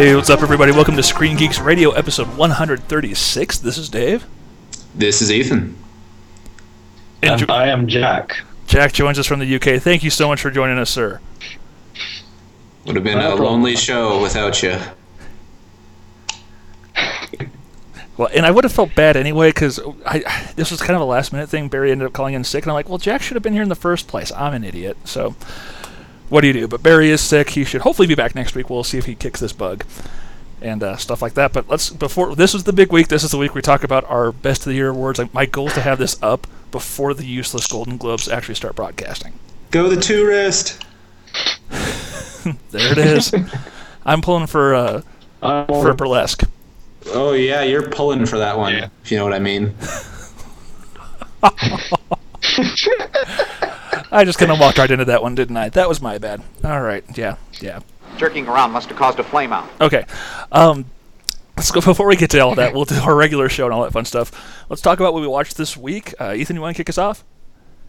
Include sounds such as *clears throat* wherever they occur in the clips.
Hey, what's up, everybody? Welcome to Screen Geeks Radio, episode 136. This is Dave. This is Ethan. And And Jo- I am Jack. Jack joins us from the UK. Thank you so much for joining us, sir. Would have been No a problem. lonely show without you. Well, and I would have felt bad anyway because I this was kind of a last minute thing. Barry ended up calling in sick, and I'm like, well, Jack should have been here in the first place. I'm an idiot. So, what do you do? But Barry is sick. He should hopefully be back next week. We'll see if he kicks this bug and uh, stuff like that. But let's before this is the big week. This is the week we talk about our best of the year awards. Like, my goal is to have this up before the useless Golden Globes actually start broadcasting. Go the tourist. *laughs* There it is. I'm pulling for uh, I'm for burlesque. Oh yeah, you're pulling for that one. Yeah. If you know what I mean. *laughs* *laughs* I just kind of walked right into that one, didn't I? That was my bad. All right. Yeah. Yeah. Jerking around must have caused a flame out. Okay. Um, let's go *laughs* before we get to all that. We'll do our regular show and all that fun stuff. Let's talk about what we watched this week. Uh, Ethan, you want to kick us off?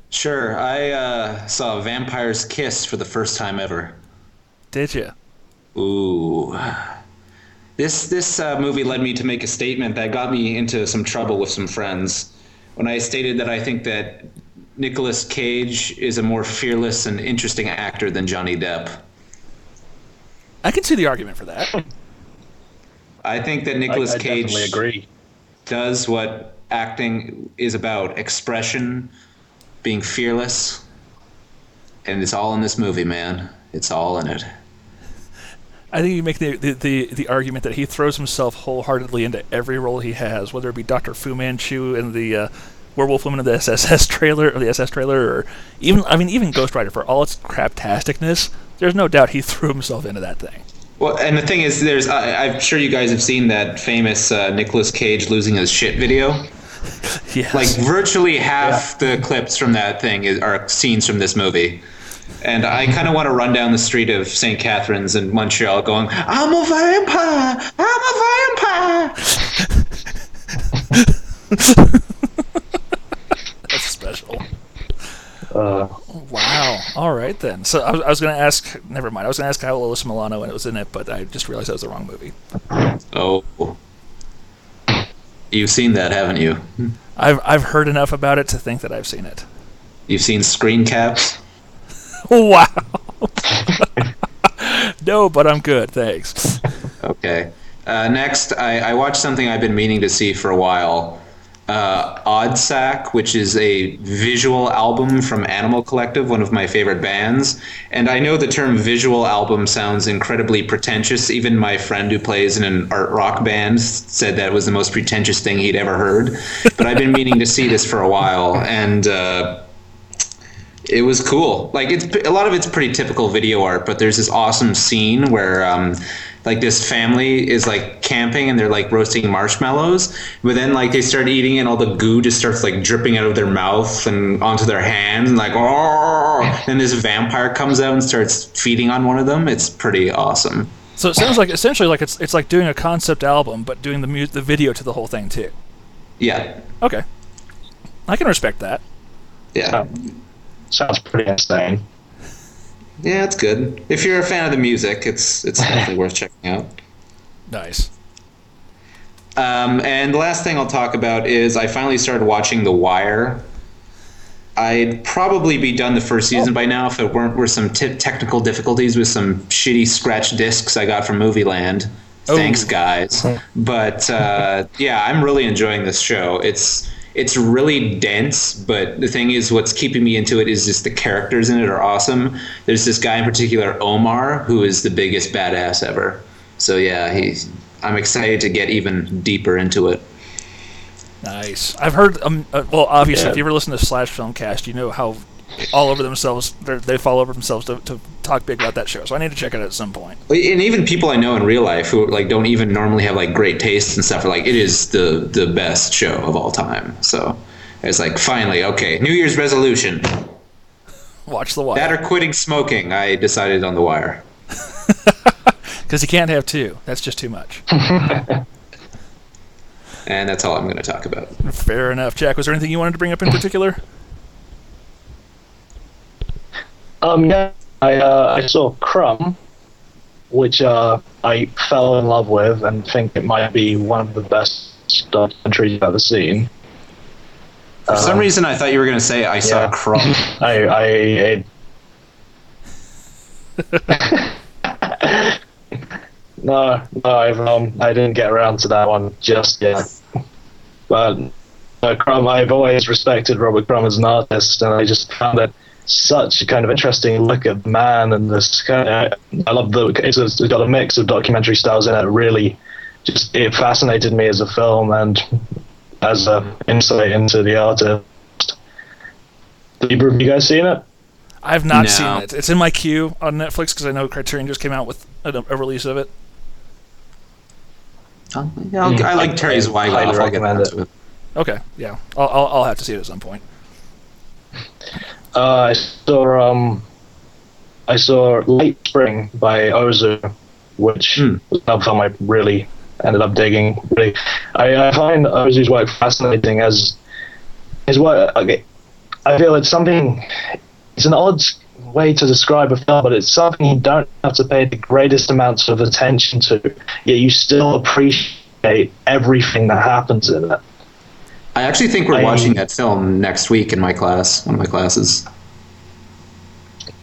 Sure. I uh, saw Vampire's Kiss for the first time ever. Did you? Ooh. This this uh, movie led me to make a statement that got me into some trouble with some friends. When I stated that I think that Nicolas Cage is a more fearless and interesting actor than Johnny Depp. I can see the argument for that. I think that I, Nicolas I Cage agree. does what acting is about expression, being fearless. And it's all in this movie, man. It's all in it. I think you make the, the, the, the argument that he throws himself wholeheartedly into every role he has, whether it be Dr. Fu Manchu in the uh, Werewolf Woman of the SSS trailer or the SS trailer, or even I mean even Ghost Rider for all its craptasticness. There's no doubt he *laughs* threw himself into that thing. Well, and the thing is, there's I, I'm sure you guys have seen that famous uh, Nicolas Cage losing his shit video. *laughs* Yes. Like virtually half the clips from that thing is, are scenes from this movie. And I kind of want to run down the street of St. Catharines in Montreal going, I'm a vampire! I'm a vampire! *laughs* That's special. Uh, Wow. All right then. So I was, I was going to ask. Never mind. I was going to ask how Alyssa Milano and it was in it, but I just realized that was the wrong movie. Oh. You've seen that, haven't you? I've I've heard enough about it to think that I've seen it. You've seen screen caps? *laughs* Wow. *laughs* no, but I'm good. Thanks. Okay. Uh, next, I, I watched something I've been meaning to see for a while. Uh, Oddsac, which is a visual album from Animal Collective, one of my favorite bands. And I know the term visual album sounds incredibly pretentious. Even my friend who plays in an art rock band said that was the most pretentious thing he'd ever heard. But I've been meaning to see this for a while, and uh, it was cool. Like it's a lot of it's pretty typical video art, but there's this awesome scene where um, like this family is like camping and they're like roasting marshmallows, but then like they start eating and all the goo just starts like dripping out of their mouth and onto their hands and like oh. Then this vampire comes out and starts feeding on one of them. It's pretty awesome. So it sounds like essentially like it's it's like doing a concept album, but doing the mu- the video to the whole thing too. Yeah, Okay. I can respect that. yeah, um, sounds pretty insane. Yeah. It's good. If you're a fan of the music, it's it's *laughs* definitely worth checking out. Nice. Um, and the last thing I'll talk about is I finally started watching The Wire. I'd probably be done the first season by now if it weren't were some t- technical difficulties with some shitty scratch discs I got from Movie Land. Thanks, Oh. guys. But uh, *laughs* yeah, I'm really enjoying this show. It's it's really dense, but the thing is, what's keeping me into it is just the characters in it are awesome. There's this guy in particular, Omar, who is the biggest badass ever. So yeah, he's. I'm excited to get even deeper into it. Nice. I've heard. Um, uh, well, obviously, Yeah. if you ever listen to Slash Filmcast, you know how all over themselves. they're- They fall over themselves to, to talk big about that show. So I need to check it out at some point. and even people I know in real life who like don't even normally have like great tastes and stuff are like it is the the best show of all time. So it's like finally okay, New Year's resolution. Watch The Wire That or quitting smoking. I decided on the wire. *laughs* because you can't have two. That's just too much. *laughs* And that's all I'm going to talk about. Fair enough. Jack, was there anything you wanted to bring up in particular? Um, yeah, I uh, I saw Crumb. which uh, I fell in love with and think it might be one of the best documentaries I've ever seen. For some reason, I thought you were going to say I saw yeah. Crumb. *laughs* I, I, *laughs* no, no, I've, um, I didn't get around to that one just yet. But uh, Crumb, I've always respected Robert Crumb as an artist, and I just found it such a kind of interesting look at man and this kind of, I love the it's, it's got a mix of documentary styles in it. Really, just it fascinated me as a film and as a insight into the artist. Have you guys seen it? I've not No. seen it. It's in my queue on Netflix because I know Criterion just came out with a, a release of it. Oh, yeah, I'll- mm. I like Terry Zwigoff. highly I'll get recommend it. it. Okay, yeah, I'll, I'll, I'll have to see it at some point. Uh, I saw um, I saw Late Spring by Ozu, which Hmm. was another film I really ended up digging. Really, I, I find Ozu's work fascinating as his work. Okay, I feel it's something. It's an odd way to describe a film, but it's something you don't have to pay the greatest amounts of attention to. Yet you still appreciate everything that happens in it. I actually think we're I- watching that film next week in my class, one of my classes.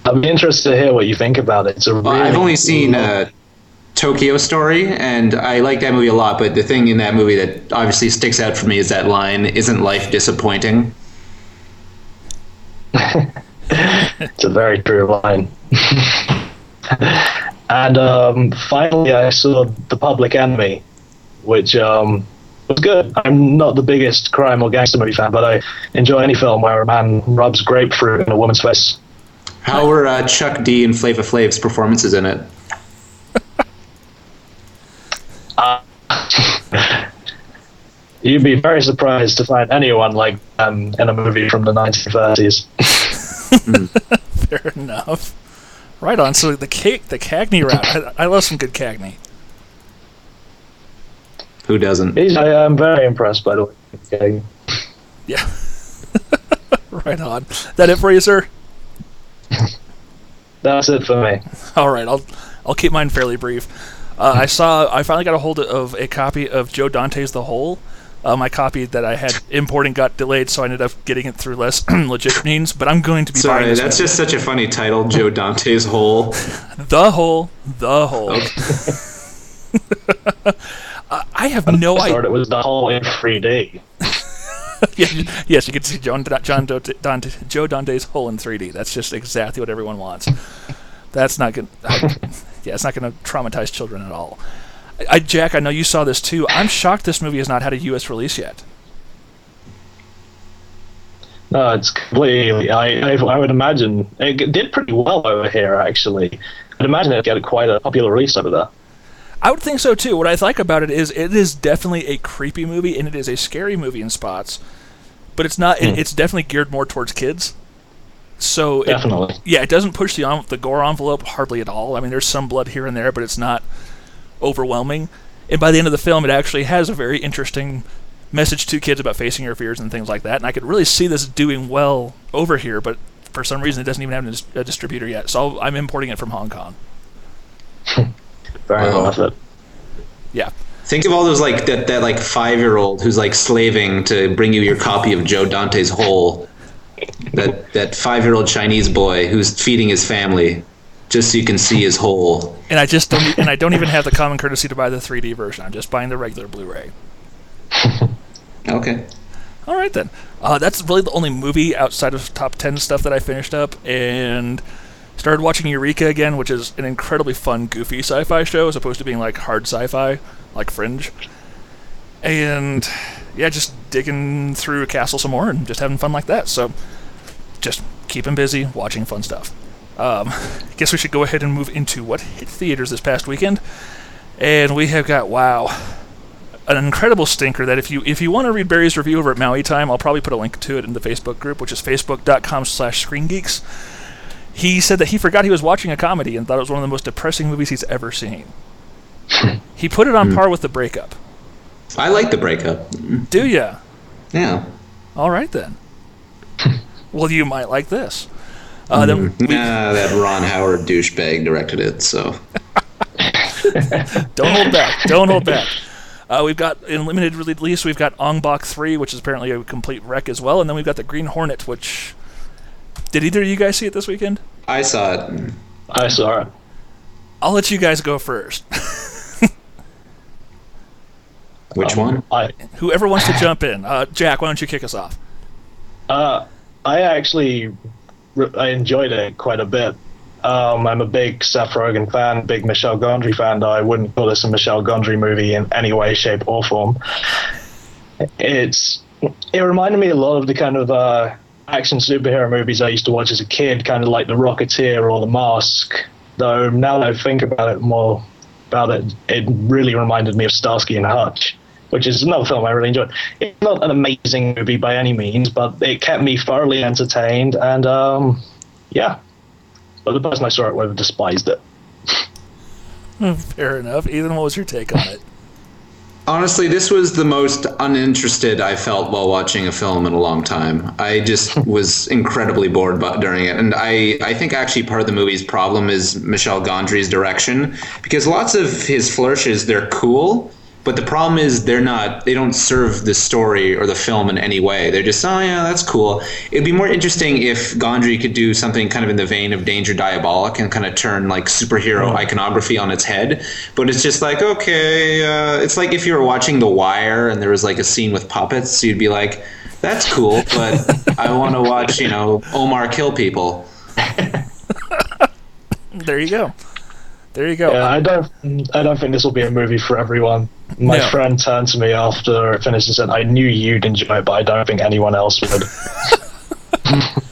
I'm interested to hear what you think about it. It's a Well, really I've only seen uh, Tokyo Story, and I like that movie a lot. But the thing in that movie that obviously sticks out for me is that line: "Isn't life disappointing?" *laughs* It's a very true line. *laughs* and um, finally, I saw The Public Enemy, which um, was good. I'm not the biggest crime or gangster movie fan, but I enjoy any film where a man rubs grapefruit in a woman's face. How were uh, Chuck D and Flava Flav's performances in it? *laughs* Uh, you'd be very surprised to find anyone like them in a movie from the 1930s. Hmm. *laughs* Fair enough. Right on. So the cake, the Cagney route. I, I love some good Cagney. Who doesn't? He's, I am very impressed by the way. Okay. Yeah. *laughs* right on. That it for you, sir? *laughs* That's it for me. All right, I'll I'll keep mine fairly brief. Uh, I saw I finally got a hold of a copy of Joe Dante's The Hole. Uh, my copy that I had importing got delayed, so I ended up getting it through less *clears throat* legit means. But I'm going to be buying Sorry, this. that's movie. just such a funny title, Joe Dante's Hole. *laughs* The Hole. The Hole. Uh, I have no idea. it was the whole in 3D. yes, yes, you can see John, John Dante, Dante, Joe Dante's hole in 3D. That's just exactly what everyone wants. That's not going. *laughs* Yeah, it's not going to traumatize children at all. I, I, Jack, I know you saw this too. I'm shocked this movie has not had a U.S. release yet. No, it's completely. I, I, I would imagine it did pretty well over here. Actually, I'd imagine it'd get quite a popular release over there. I would think so too. What I like about it is it is definitely a creepy movie and it is a scary movie in spots, but it's not. It, hmm. it's definitely geared more towards kids. So it, Definitely. yeah, it doesn't push the the gore envelope hardly at all. I mean, there's some blood here and there, but it's not overwhelming. And by the end of the film, it actually has a very interesting message to kids about facing your fears and things like that. And I could really see this doing well over here, but for some reason, it doesn't even have a, a distributor yet. So I'm importing it from Hong Kong. *laughs* Very Wow. worth it. Yeah. Think of all those like that that like five year old who's like slaving to bring you your copy of Joe Dante's Hole. That that five year old Chinese boy who's feeding his family just so you can see his hole. And I just don't, and I don't even have the common courtesy to buy the 3D version. I'm just buying the regular Blu-ray. *laughs* Okay. All right then. Uh, that's really the only movie outside of top ten stuff that I finished up, and started watching Eureka again, which is an incredibly fun, goofy sci-fi show as opposed to being like hard sci-fi, like Fringe. And yeah, just digging through Castle some more and just having fun like that. So just keeping busy, watching fun stuff. Um, *laughs* guess we should go ahead and move into what hit theaters this past weekend. And we have got wow, an incredible stinker that if you if you want to read Barry's review over at Maui Time, I'll probably put a link to it in the Facebook group, which is facebook.com slash screengeeks. He said that he forgot he was watching a comedy and thought it was one of the most depressing movies he's ever seen. *laughs* he put it on par with the breakup. I like the breakup. Do you? Yeah. All right then. *laughs* well, you might like this. Uh, then we, Nah, that Ron Howard douchebag directed it, so *laughs* Don't hold back. Don't hold back. Uh, we've got in limited release. We've got Ong Bak three, which is apparently a complete wreck as well, and then we've got the Green Hornet, which did either of you guys see it this weekend? I saw it. I saw it. I'll let you guys go first. *laughs* Which Um, one? I Whoever wants to jump in, uh, Jack, why don't you kick us off? Uh, I actually I enjoyed it quite a bit. Um, I'm a big Seth Rogen fan, big Michel Gondry fan. Though I wouldn't call this a Michel Gondry movie in any way, shape, or form. It's it reminded me a lot of the kind of uh, action superhero movies I used to watch as a kid, kind of like The Rocketeer or The Mask. Though now that I think about it more about it, it really reminded me of Starsky and Hutch, which is another film I really enjoyed. It's not an amazing movie by any means, but it kept me thoroughly entertained, and um, yeah. But the person I saw it with despised it. *laughs* Fair enough. Ethan, what was your take on it? Honestly, this was the most uninterested I felt while watching a film in a long time. I just *laughs* was incredibly bored during it, and I, I think actually part of the movie's problem is Michel Gondry's direction because lots of his flourishes they're cool, but the problem is they're not they don't serve the story or the film in any way. They're just oh yeah that's cool. It'd be more interesting if Gondry could do something kind of in the vein of Danger Diabolik and kind of turn like superhero iconography on its head. But it's just like okay, uh, it's like if you were watching The Wire and there was like a scene with puppets, you'd be like, that's cool, but *laughs* I want to watch you know Omar kill people. *laughs* There you go. There you go. Yeah, I don't, I don't think this will be a movie for everyone. My friend turned to me after it finished and said, "I knew you'd enjoy it, but I don't think anyone else would." *laughs*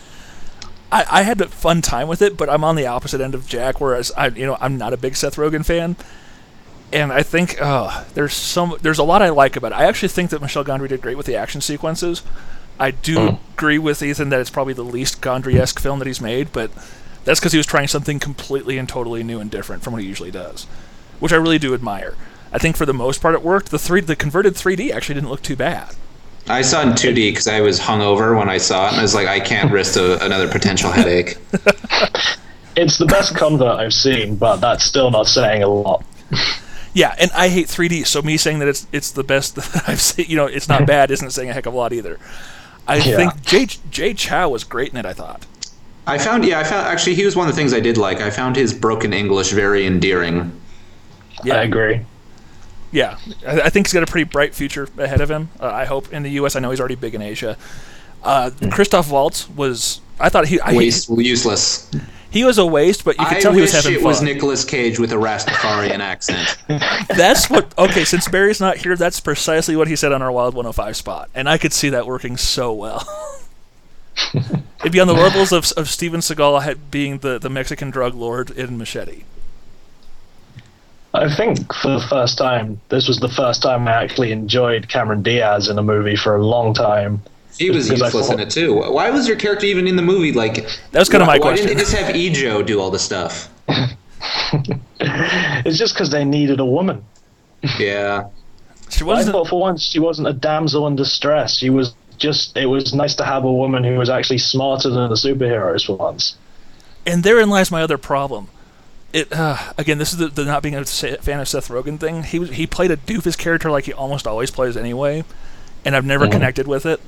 I, I had a fun time with it, but I'm on the opposite end of Jack, whereas I, you know, I'm not a big Seth Rogen fan, and I think uh, there's some, there's a lot I like about it. I actually think that Michel Gondry did great with the action sequences. I do agree with Ethan that it's probably the least Gondry-esque film that he's made, but that's because he was trying something completely and totally new and different from what he usually does, which I really do admire. I think for the most part it worked. The three, the converted 3D actually didn't look too bad. I saw it in 2D because I was hungover when I saw it, and I was like, I can't risk a, another potential headache. *laughs* it's the best convert I've seen, but that's still not saying a lot. *laughs* Yeah, and I hate 3D, so me saying that it's it's the best *laughs* that I've seen, you know, it's not bad, isn't saying a heck of a lot either. I Yeah. think Jay Jay Chou was great in it. I thought. I found, yeah, I found actually he was one of the things I did like. I found his broken English very endearing. Yeah, I agree. Yeah. I, I think he's got a pretty bright future ahead of him. Uh, I hope in the U.S. I know he's already big in Asia. Uh, Christoph Waltz was. I thought he I, Waste, useless. he was a waste, but you could I tell he was wish having it fun. was Nicolas Cage with a Rastafarian accent. *laughs* That's what. Okay, since Barry's not here, that's precisely what he said on our Wild 105 spot, and I could see that working so well. *laughs* It'd be on the levels of, of Steven Seagal being the, the Mexican drug lord in Machete. I think for the first time, this was the first time I actually enjoyed Cameron Diaz in a movie for a long time. He was Because I useless in it too. Why was your character even in the movie? Like That was kinda why- my Why question. didn't they just have Ejo do all the stuff? *laughs* It's just because they needed a woman. Yeah. She I wasn't. thought for once she wasn't a damsel in distress. She was just. It was nice to have a woman who was actually smarter than the superheroes for once. And therein lies my other problem. It uh, again, this is the, the not being a fan of Seth Rogen thing. He was he played a doofus character like he almost always plays anyway, and I've never connected with it.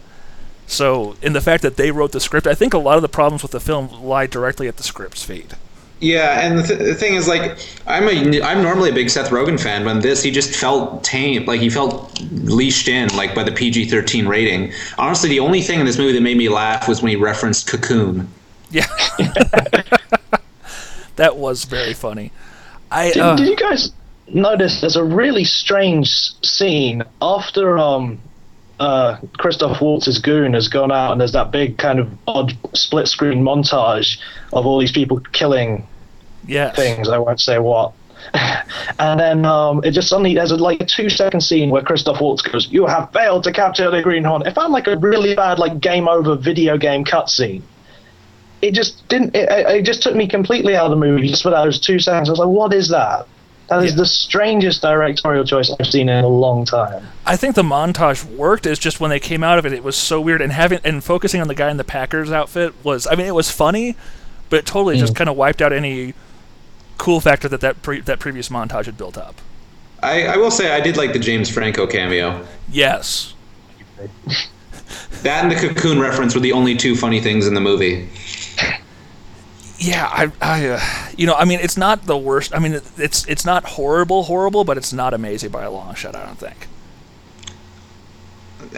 So, in the fact that they wrote the script, I think a lot of the problems with the film lie directly at the script's feet. Yeah, and the, th- the thing is, like, I'm a I'm normally a big Seth Rogen fan, but in this he just felt tame, like he felt leashed in, like by the PG-13 rating. Honestly, the only thing in this movie that made me laugh was when he referenced Cocoon. Yeah, *laughs* *laughs* that was very funny. I Did, uh, did you guys notice? There's a really strange scene after um, uh, Christoph Waltz's goon has gone out, and there's that big kind of odd split screen montage of all these people killing yes. things. I won't say what. *laughs* And then um, it just suddenly there's a like two second scene where Christoph Waltz goes, "You have failed to capture the Green Hornet." It felt like a really bad like game over video game cutscene. It just didn't. It, it it just took me completely out of the movie just for those two seconds. I was like, "What is that?" That is Yeah. the strangest directorial choice I've seen in a long time. I think the montage worked. It's just when they came out of it, it was so weird. And having and focusing on the guy in the Packers outfit was, I mean, it was funny, but it totally just mm. kind of wiped out any cool factor that that, pre- that previous montage had built up. I, I will say I did like the James Franco cameo. Yes. *laughs* *laughs* That and the cocoon reference were the only two funny things in the movie. Yeah, I, I uh, you know, I mean, it's not the worst. I mean, it's it's not horrible, horrible, but it's not amazing by a long shot. I don't think.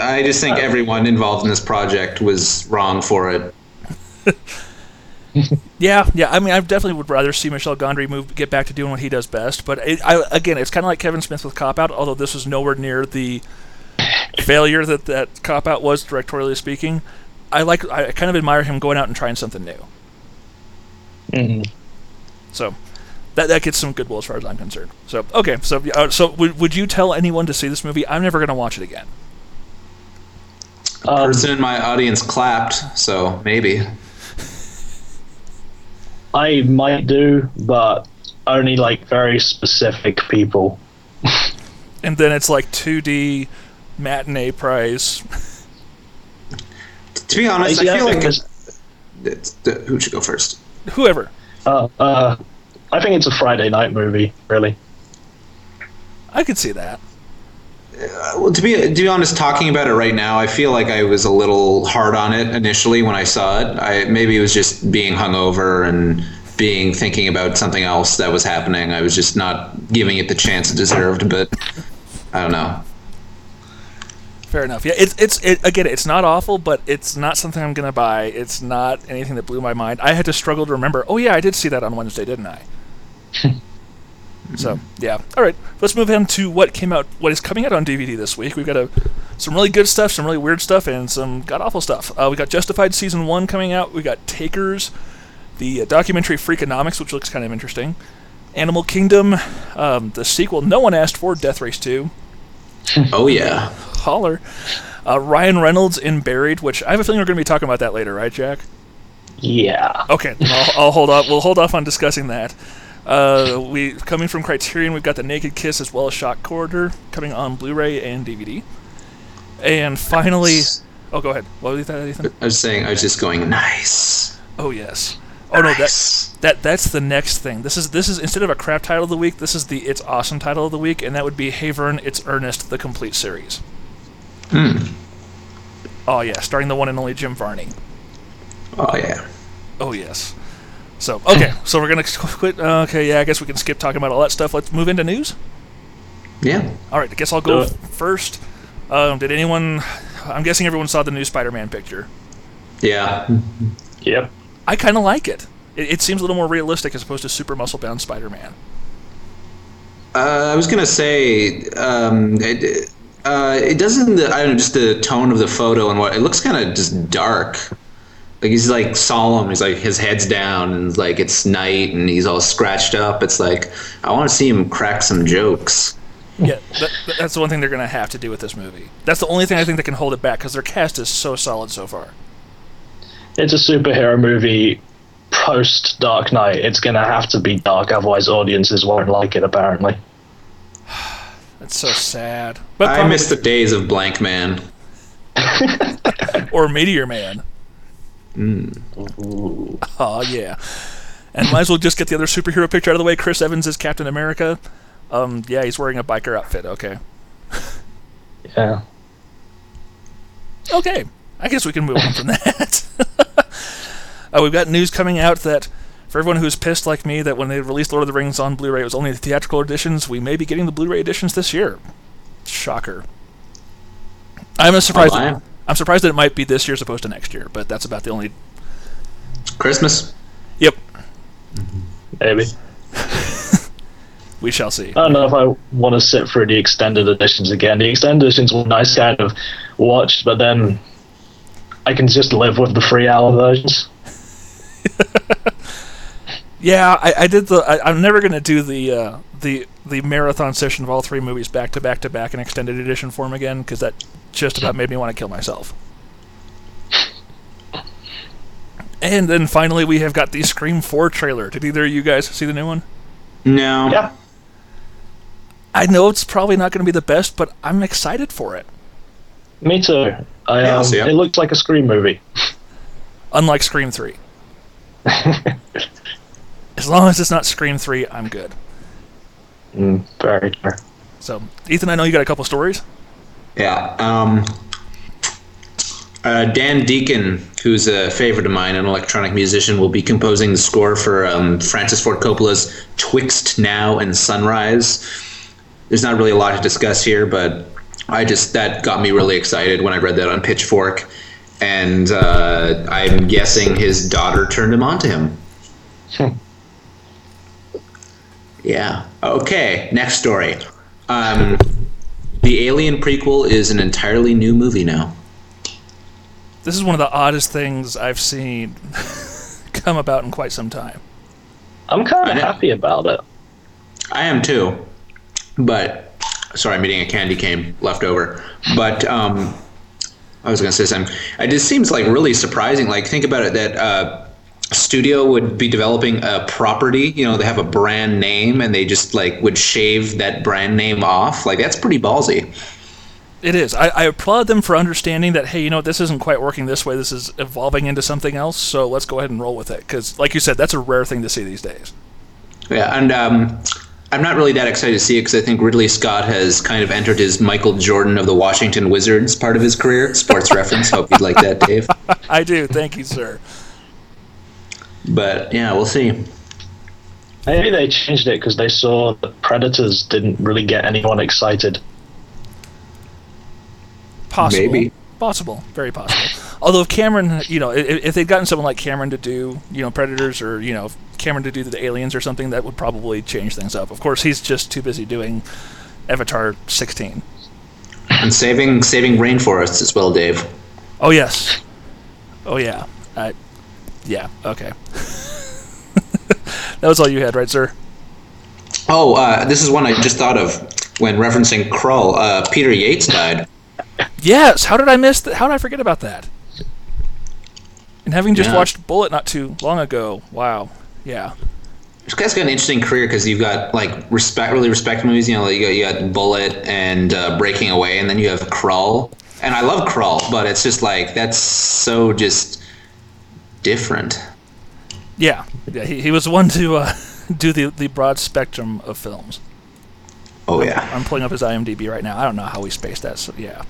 I just think everyone involved in this project was wrong for it. *laughs* Yeah, yeah. I mean, I definitely would rather see Michel Gondry move, get back to doing what he does best. But it, I, again, it's kind of like Kevin Smith with Cop Out. Although this was nowhere near the failure that that Cop Out was, directorially speaking. I like. I kind of admire him going out and trying something new. hmm So that that gets some goodwill as far as I'm concerned. So okay, so uh, so would would you tell anyone to see this movie? I'm never going to watch it again. Um, Person in my audience clapped, so maybe. I might do, but only like very specific people. *laughs* And then it's like 2D matinee prize. *laughs* To be honest, See, I feel like it's- it's, the, who should go first? Whoever. uh, uh, I think it's a Friday night movie, really. I could see that. Well, to be to be honest, talking about it right now, I feel like I was a little hard on it initially when I saw it. I maybe it was just being hungover and being thinking about something else that was happening. I was just not giving it the chance it deserved. But I don't know. Fair enough. Yeah, it's it's it, again, it's not awful, but it's not something I'm gonna buy. It's not anything that blew my mind. I had to struggle to remember. Oh yeah, I did see that on Wednesday, didn't I? *laughs* so yeah. All right, let's move on to what came out. What is coming out on DVD this week? We've got a, some really good stuff, some really weird stuff, and some god awful stuff. Uh, we got Justified season one coming out. We got Takers, the uh, documentary Freakonomics, which looks kind of interesting. Animal Kingdom, um, the sequel no one asked for, Death Race two *laughs* Oh yeah. holler. Uh, Ryan Reynolds in Buried, which I have a feeling we're going to be talking about that later, right, Jack? Yeah. Okay, I'll, I'll hold off. We'll hold off on discussing that. Uh, we coming from Criterion, we've got the Naked Kiss as well as Shock Corridor coming on Blu-ray and DVD. And finally, oh, go ahead. What was that, Ethan? I was saying I was just going nice. Oh yes. Oh no, that Nice. that that's the next thing. This is this is instead of a crap title of the week, this is the it's awesome title of the week, and that would be Hey Vern, It's Ernest, the complete series. Hmm. Oh yeah, starting the one and only Jim Varney. Oh yeah. Oh yes. So okay, so we're gonna quit. uh, Okay, yeah, I guess we can skip talking about all that stuff. Let's move into news. Yeah. All right, I guess I'll go Do first. Um, did anyone? I'm guessing everyone saw the new Spider-Man picture. Yeah. Yep. I kind of like it. it. It seems a little more realistic as opposed to super muscle-bound Spider-Man. Uh, I was gonna say um, it. Uh, it doesn't. I don't know. Just the tone of the photo and what it looks kind of just dark. Like he's like solemn. He's like his head's down and like it's night and he's all scratched up. It's like I want to see him crack some jokes. Yeah, that, that's the one thing they're gonna have to do with this movie. That's the only thing I think that can hold it back because their cast is so solid so far. It's a superhero movie post Dark Knight. It's going to have to be dark, otherwise audiences won't like it, apparently. *sighs* That's so sad. But I probably- miss the days of Blankman. *laughs* or Meteor Man. Oh yeah, and might as well just get the other superhero picture out of the way. Chris Evans is Captain America. Um, yeah, he's wearing a biker outfit. Okay, Yeah. okay. I guess we can move on from that. *laughs* uh, we've got news coming out that for everyone who's pissed like me that when they released Lord of the Rings on Blu-ray, it was only the theatrical editions. We may be getting the Blu-ray editions this year. Shocker. I'm surprised. Oh, that. I'm surprised that it might be this year as opposed to next year, but that's about the only. Christmas. Yep, Maybe. *laughs* we shall see. I don't know if I want to sit through the extended editions again. The extended editions were nice kind of watched, but then I can just live with the three hour versions. *laughs* Yeah, I, I did the. I, I'm never gonna do the uh, the the marathon session of all three movies back to back to back in extended edition form again because that just about made me want to kill myself. And then finally, we have got the Scream 4 trailer. Did either of you guys see the new one? No. Yeah. I know it's probably not going to be the best, but I'm excited for it. Me too. I, Yeah, um, see it. it looks like a Scream movie. Unlike Scream 3. *laughs* As long as it's not Scream Three, I'm good. Mm, very true. So, Ethan, I know you got a couple stories. Yeah. Um, uh, Dan Deacon, who's a favorite of mine, an electronic musician, will be composing the score for um, Francis Ford Coppola's Twixt Now and Sunrise. There's not really a lot to discuss here, but I just that got me really excited when I read that on Pitchfork, and uh, I'm guessing his daughter turned him on to him. Yeah. Okay. Next story. Um, the Alien prequel is an entirely new movie now. This is one of the oddest things I've seen *laughs* come about in quite some time. I'm kind of happy about it. I am too, but sorry, I'm eating a candy cane left over. But um, I was going to say something. It just seems like really surprising. Like think about it that uh, studio would be developing a property. You know, they have a brand name and they just like would shave that brand name off. Like that's pretty ballsy. It is. I, I applaud them for understanding that. Hey, you know, this isn't quite working this way. This is evolving into something else. So let's go ahead and roll with it. Because, like you said, that's a rare thing to see these days. Yeah, and um, I'm not really that excited to see it because I think Ridley Scott has kind of entered his Michael Jordan of the Washington Wizards part of his career. Sports *laughs* reference. Hope you'd like that, Dave. *laughs* I do. Thank you, sir. But yeah, we'll see. Maybe they changed it because they saw that Predators didn't really get anyone excited. Possible. Maybe. Possible. Very possible. Although if Cameron, you know, if, if they'd gotten someone like Cameron to do, you know, Predators or, you know, Cameron to do the Aliens or something, that would probably change things up. Of course, he's just too busy doing Avatar 16. And saving saving rainforests as well, Dave. Oh, yes. Oh, yeah. I, yeah. Okay. *laughs* that was all you had, right, sir? Oh, uh, this is one I just thought of when referencing Krull. Uh, Peter Yates died. Yes. How did I miss that? How did I forget about that? And having just Yeah. watched Bullitt not too long ago, wow. Yeah. This guy's got an interesting career because you've got like respect, really respect movies. You know, like, you got, you got Bullitt and uh, Breaking Away, and then you have Krull. And I love Krull, but it's just like that's so just different. Yeah. Yeah. He, he was one to uh, *laughs* do the, the broad spectrum of films. Oh yeah. I'm pulling up his IMDb right now. I don't know how we spaced that. So yeah.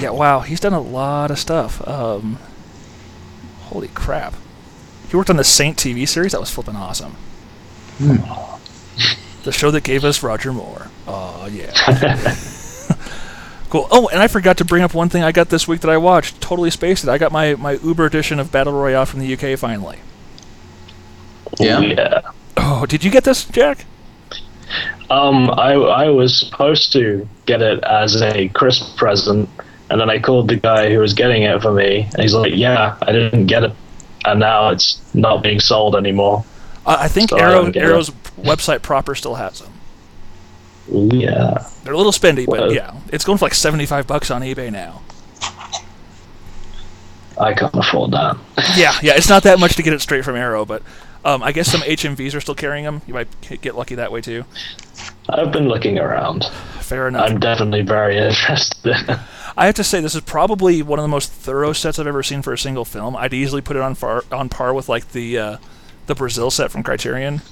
Yeah. Wow. He's done a lot of stuff. Um, holy crap. He worked on the Saint TV series. That was flipping awesome. *laughs* The show that gave us Roger Moore. Oh yeah. *laughs* cool. Oh, and I forgot to bring up one thing I got this week that I watched. Totally spaced it. I got my my Uber edition of Battle Royale from the UK finally. Yeah. Yeah. Oh, did you get this, Jack? Um, I I was supposed to get it as a Christmas present, and then I called the guy who was getting it for me, and he's like, "Yeah, I didn't get it, and now it's not being sold anymore." Uh, I think So Arrow don't get it. Arrow's website proper still has them. Yeah. They're a little spendy, but Well- yeah, it's going for like seventy-five bucks on eBay now. I can't afford that. Yeah, yeah, it's not that much to get it straight from Arrow, but um, I guess some HMVs are still carrying them. You might get lucky that way too. I've been looking around. Fair enough. I'm definitely very *laughs* interested. I have to say this is probably one of the most thorough sets I've ever seen for a single film. I'd easily put it on far on par with like the uh, the Brazil set from Criterion.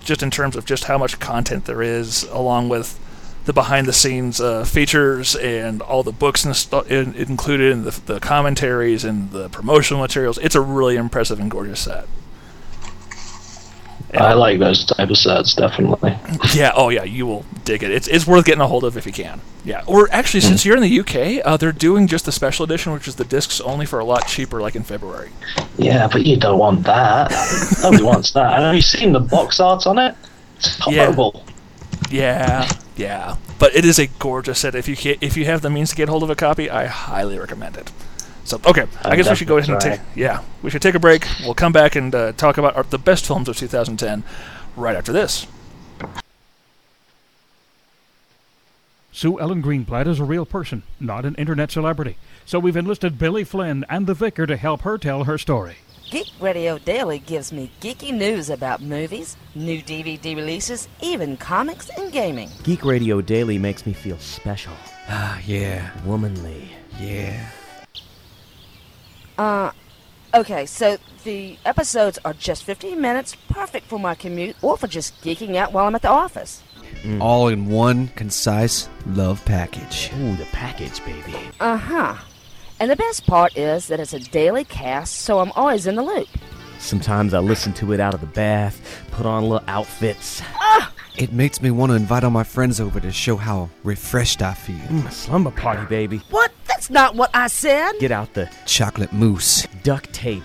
Just in terms of just how much content there is, along with the behind the scenes uh, features and all the books stu- in, included in the, the commentaries and the promotional materials. It's a really impressive and gorgeous set. I like those type of sets, definitely. Yeah, oh yeah, you will dig it. It's, it's worth getting a hold of if you can. Yeah, or actually, since you're in the UK, uh, they're doing just the special edition, which is the discs only for a lot cheaper, like in February. Yeah, but you don't want that. Nobody *laughs* wants that. And have you seen the box art on it? It's Yeah. horrible. Yeah, yeah, but it is a gorgeous set. If you if you have the means to get hold of a copy, I highly recommend it. So okay, I I'm guess we should go ahead and take yeah, we should take a break. We'll come back and uh, talk about our, the best films of 2010 right after this. Sue Ellen Greenblatt is a real person, not an internet celebrity. So we've enlisted Billy Flynn and the vicar to help her tell her story. Geek Radio Daily gives me geeky news about movies, new DVD releases, even comics and gaming. Geek Radio Daily makes me feel special, Ah, yeah, womanly. yeah. Uh, Okay, so the episodes are just 15 minutes, perfect for my commute or for just geeking out while I'm at the office. All in one concise love package. Ooh, the package, baby. Uh huh. And the best part is that it's a daily cast, so I'm always in the loop. Sometimes I listen to it out of the bath, put on little outfits. It makes me want to invite all my friends over to show how refreshed I feel. Mm, a slumber party, baby. What? That's not what I said. Get out the Chocolate mousse. duct tape.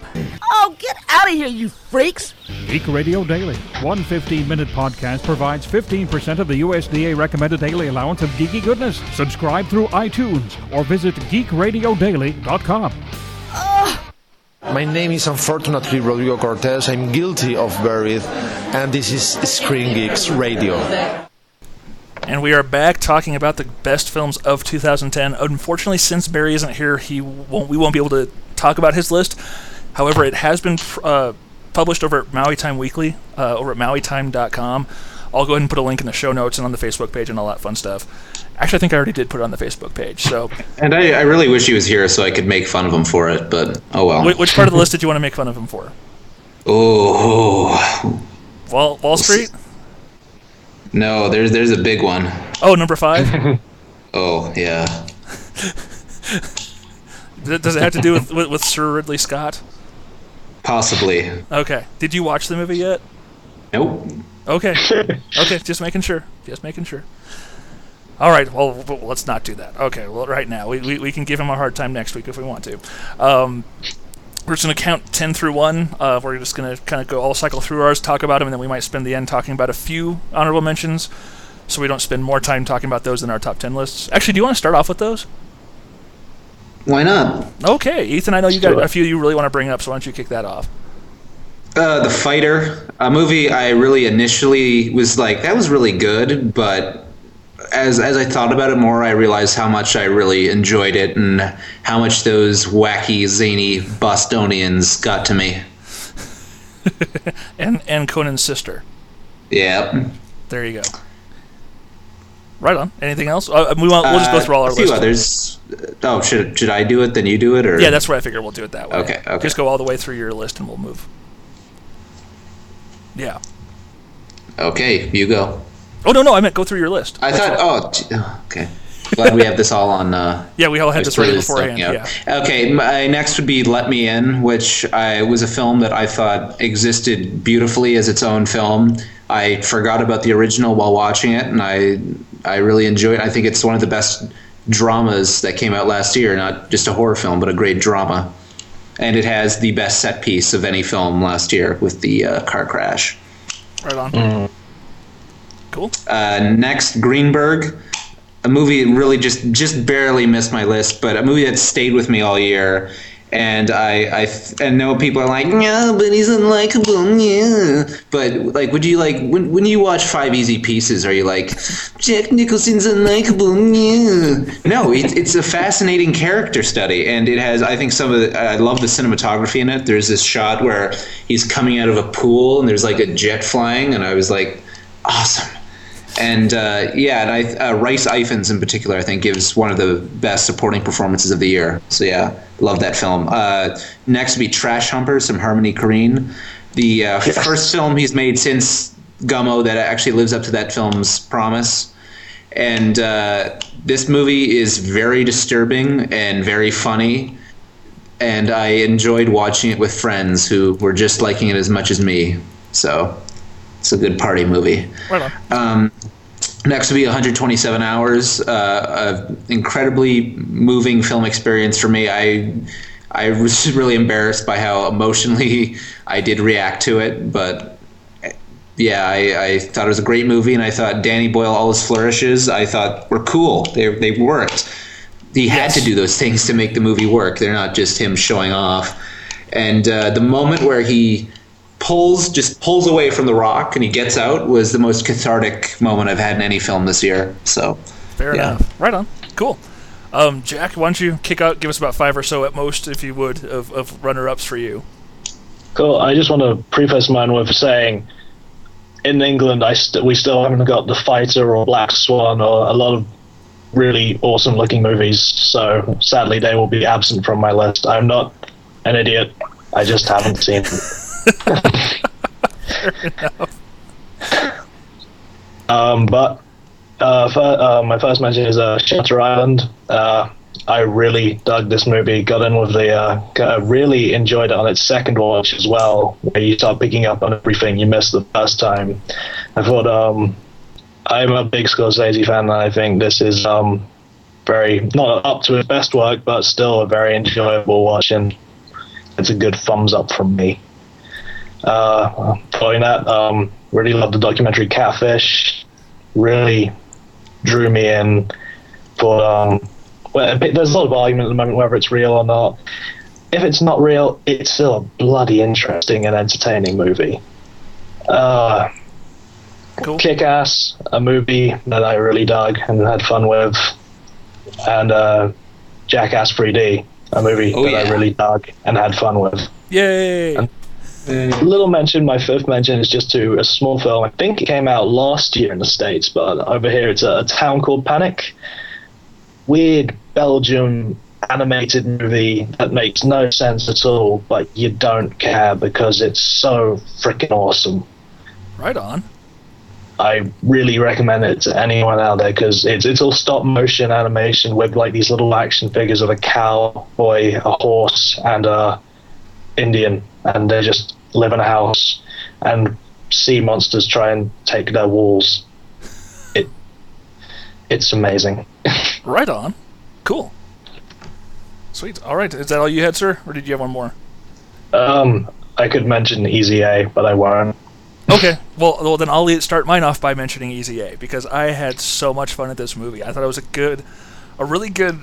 Oh, get out of here, you freaks! Geek Radio Daily. One 15 minute podcast provides 15% of the USDA recommended daily allowance of geeky goodness. Subscribe through iTunes or visit geekradiodaily.com. My name is unfortunately Rodrigo Cortez. I'm guilty of buried, and this is Screen Geeks Radio. And we are back talking about the best films of 2010. Unfortunately, since Barry isn't here, he won't. We won't be able to talk about his list. However, it has been uh, published over at Maui Time Weekly, uh, over at MauiTime.com. I'll go ahead and put a link in the show notes and on the Facebook page and all that fun stuff. Actually, I think I already did put it on the Facebook page. So, And I, I really wish he was here so I could make fun of him for it, but oh well. Wh- which part of the list did *laughs* you want to make fun of him for? Oh Wall Wall Street? no, there's there's a big one. Oh, number five. *laughs* Oh yeah. *laughs* Does it have to do with, with with Sir Ridley Scott? Possibly. Okay. Did you watch the movie yet? Nope. Okay. *laughs* Okay, just making sure. Just making sure. All right. Well, let's not do that. Okay. Well, right now we, we, we can give him a hard time next week if we want to. Um, we're just gonna count ten through one. Uh, we're just gonna kind of go all cycle through ours, talk about them, and then we might spend the end talking about a few honorable mentions, so we don't spend more time talking about those than our top ten lists. Actually, do you want to start off with those? Why not? Okay, Ethan. I know you got a few you really want to bring up, so why don't you kick that off? Uh, the Fighter, a movie I really initially was like, that was really good, but as as I thought about it more, I realized how much I really enjoyed it and how much those wacky, zany Bostonians got to me. *laughs* And and Conan's sister. Yep. There you go. Right on. Anything else? Uh, we want, we'll just go through all our a few lists. others. Oh, should should I do it? Then you do it, or Yeah, that's where I figure we'll do it that way. Okay, okay. Just go all the way through your list and we'll move. Yeah. okay. You go. Oh no no, I meant go through your list. I thought. Oh, oh, okay. Glad we have this all on. Uh, *laughs* Yeah, we all had this ready beforehand. Yeah. Okay, my next would be Let Me In, which I, was a film that I thought existed beautifully as its own film. I forgot about the original while watching it, and I I really enjoyed it. I think it's one of the best dramas that came out last year, not just a horror film, but a great drama. And it has the best set piece of any film last year with the uh, car crash. Right on. Cool. Uh, next, Greenberg, a movie that really just just barely missed my list, but a movie that stayed with me all year. And I I, I know people are like, no, but he's unlikable, yeah. But like, would you like when when you watch Five Easy Pieces? Are you like, Jack Nicholson's unlikable, yeah? No, it, it's a fascinating character study, and it has I think some of the I love the cinematography in it. There's this shot where he's coming out of a pool, and there's like a jet flying, and I was like, awesome and uh, yeah, and I, uh, Rhys Ifans in particular, I think, gives one of the best supporting performances of the year. So yeah, love that film. Uh, next would be Trash Humpers some Harmony Korine, the uh, first film he's made since Gummo that actually lives up to that film's promise. And uh, this movie is very disturbing and very funny. And I enjoyed watching it with friends who were just liking it as much as me. So it's a good party movie. Right. Um, next will be 127 hours. Uh, an incredibly moving film experience for me. I I was really embarrassed by how emotionally *laughs* I did react to it, but yeah, I, I thought it was a great movie, and I thought Danny Boyle, all his flourishes, I thought were cool. They they worked. He had to do those things to make the movie work. They're not just him showing off. And uh, the moment where he pulls just pulls away from the rock and he gets out was the most cathartic moment I've had in any film this year. So Fair yeah. enough. Right on. Cool. Um, Jack, why don't you kick out? Give us about five or so at most, if you would, of, of runner-ups for you. Cool. I just want to preface mine with saying, in England, I st- we still haven't got the Fighter or Black Swan or a lot of really awesome looking movies. So sadly, they will be absent from my list. I'm not an idiot. I just haven't seen it. Um, but uh, fir- uh, my first mention is uh, Shutter Island. Uh, I really dug this movie. Got in with the. Uh, got- really enjoyed it on its second watch as well, where you start picking up on everything you missed the first time. I thought um, I'm a big Scorsese fan, and I think this is um, very not up to his best work, but still a very enjoyable watch, and it's a good thumbs up from me. Uh, following that, um, really loved the documentary Catfish. Really drew me in. But um, well, there's a lot of argument at the moment whether it's real or not. If it's not real, it's still a bloody interesting and entertaining movie. Uh, Kick Ass, a movie that I really dug and had fun with, and uh, Jackass 3D, a movie Oh, that I really dug and had fun with. Yay! Little mention, my fifth mention is just to a small film. I think it came out last year in the States, but over here it's a, a town called Panic. Weird Belgium animated movie that makes no sense at all, but you don't care because it's so freaking awesome. Right on. I really recommend it to anyone out there because it's it's all stop motion animation with like these little action figures of a cowboy, a horse, and a Indian, and they're just live in a house and see monsters try and take their walls. It it's amazing. *laughs* Right on. Cool. Sweet. All right. Is that all you had, sir, or did you have one more? Um, I could mention Easy A, but I won't. Okay. Well, well, then I'll start mine off by mentioning Easy A because I had so much fun at this movie. I thought it was a good, a really good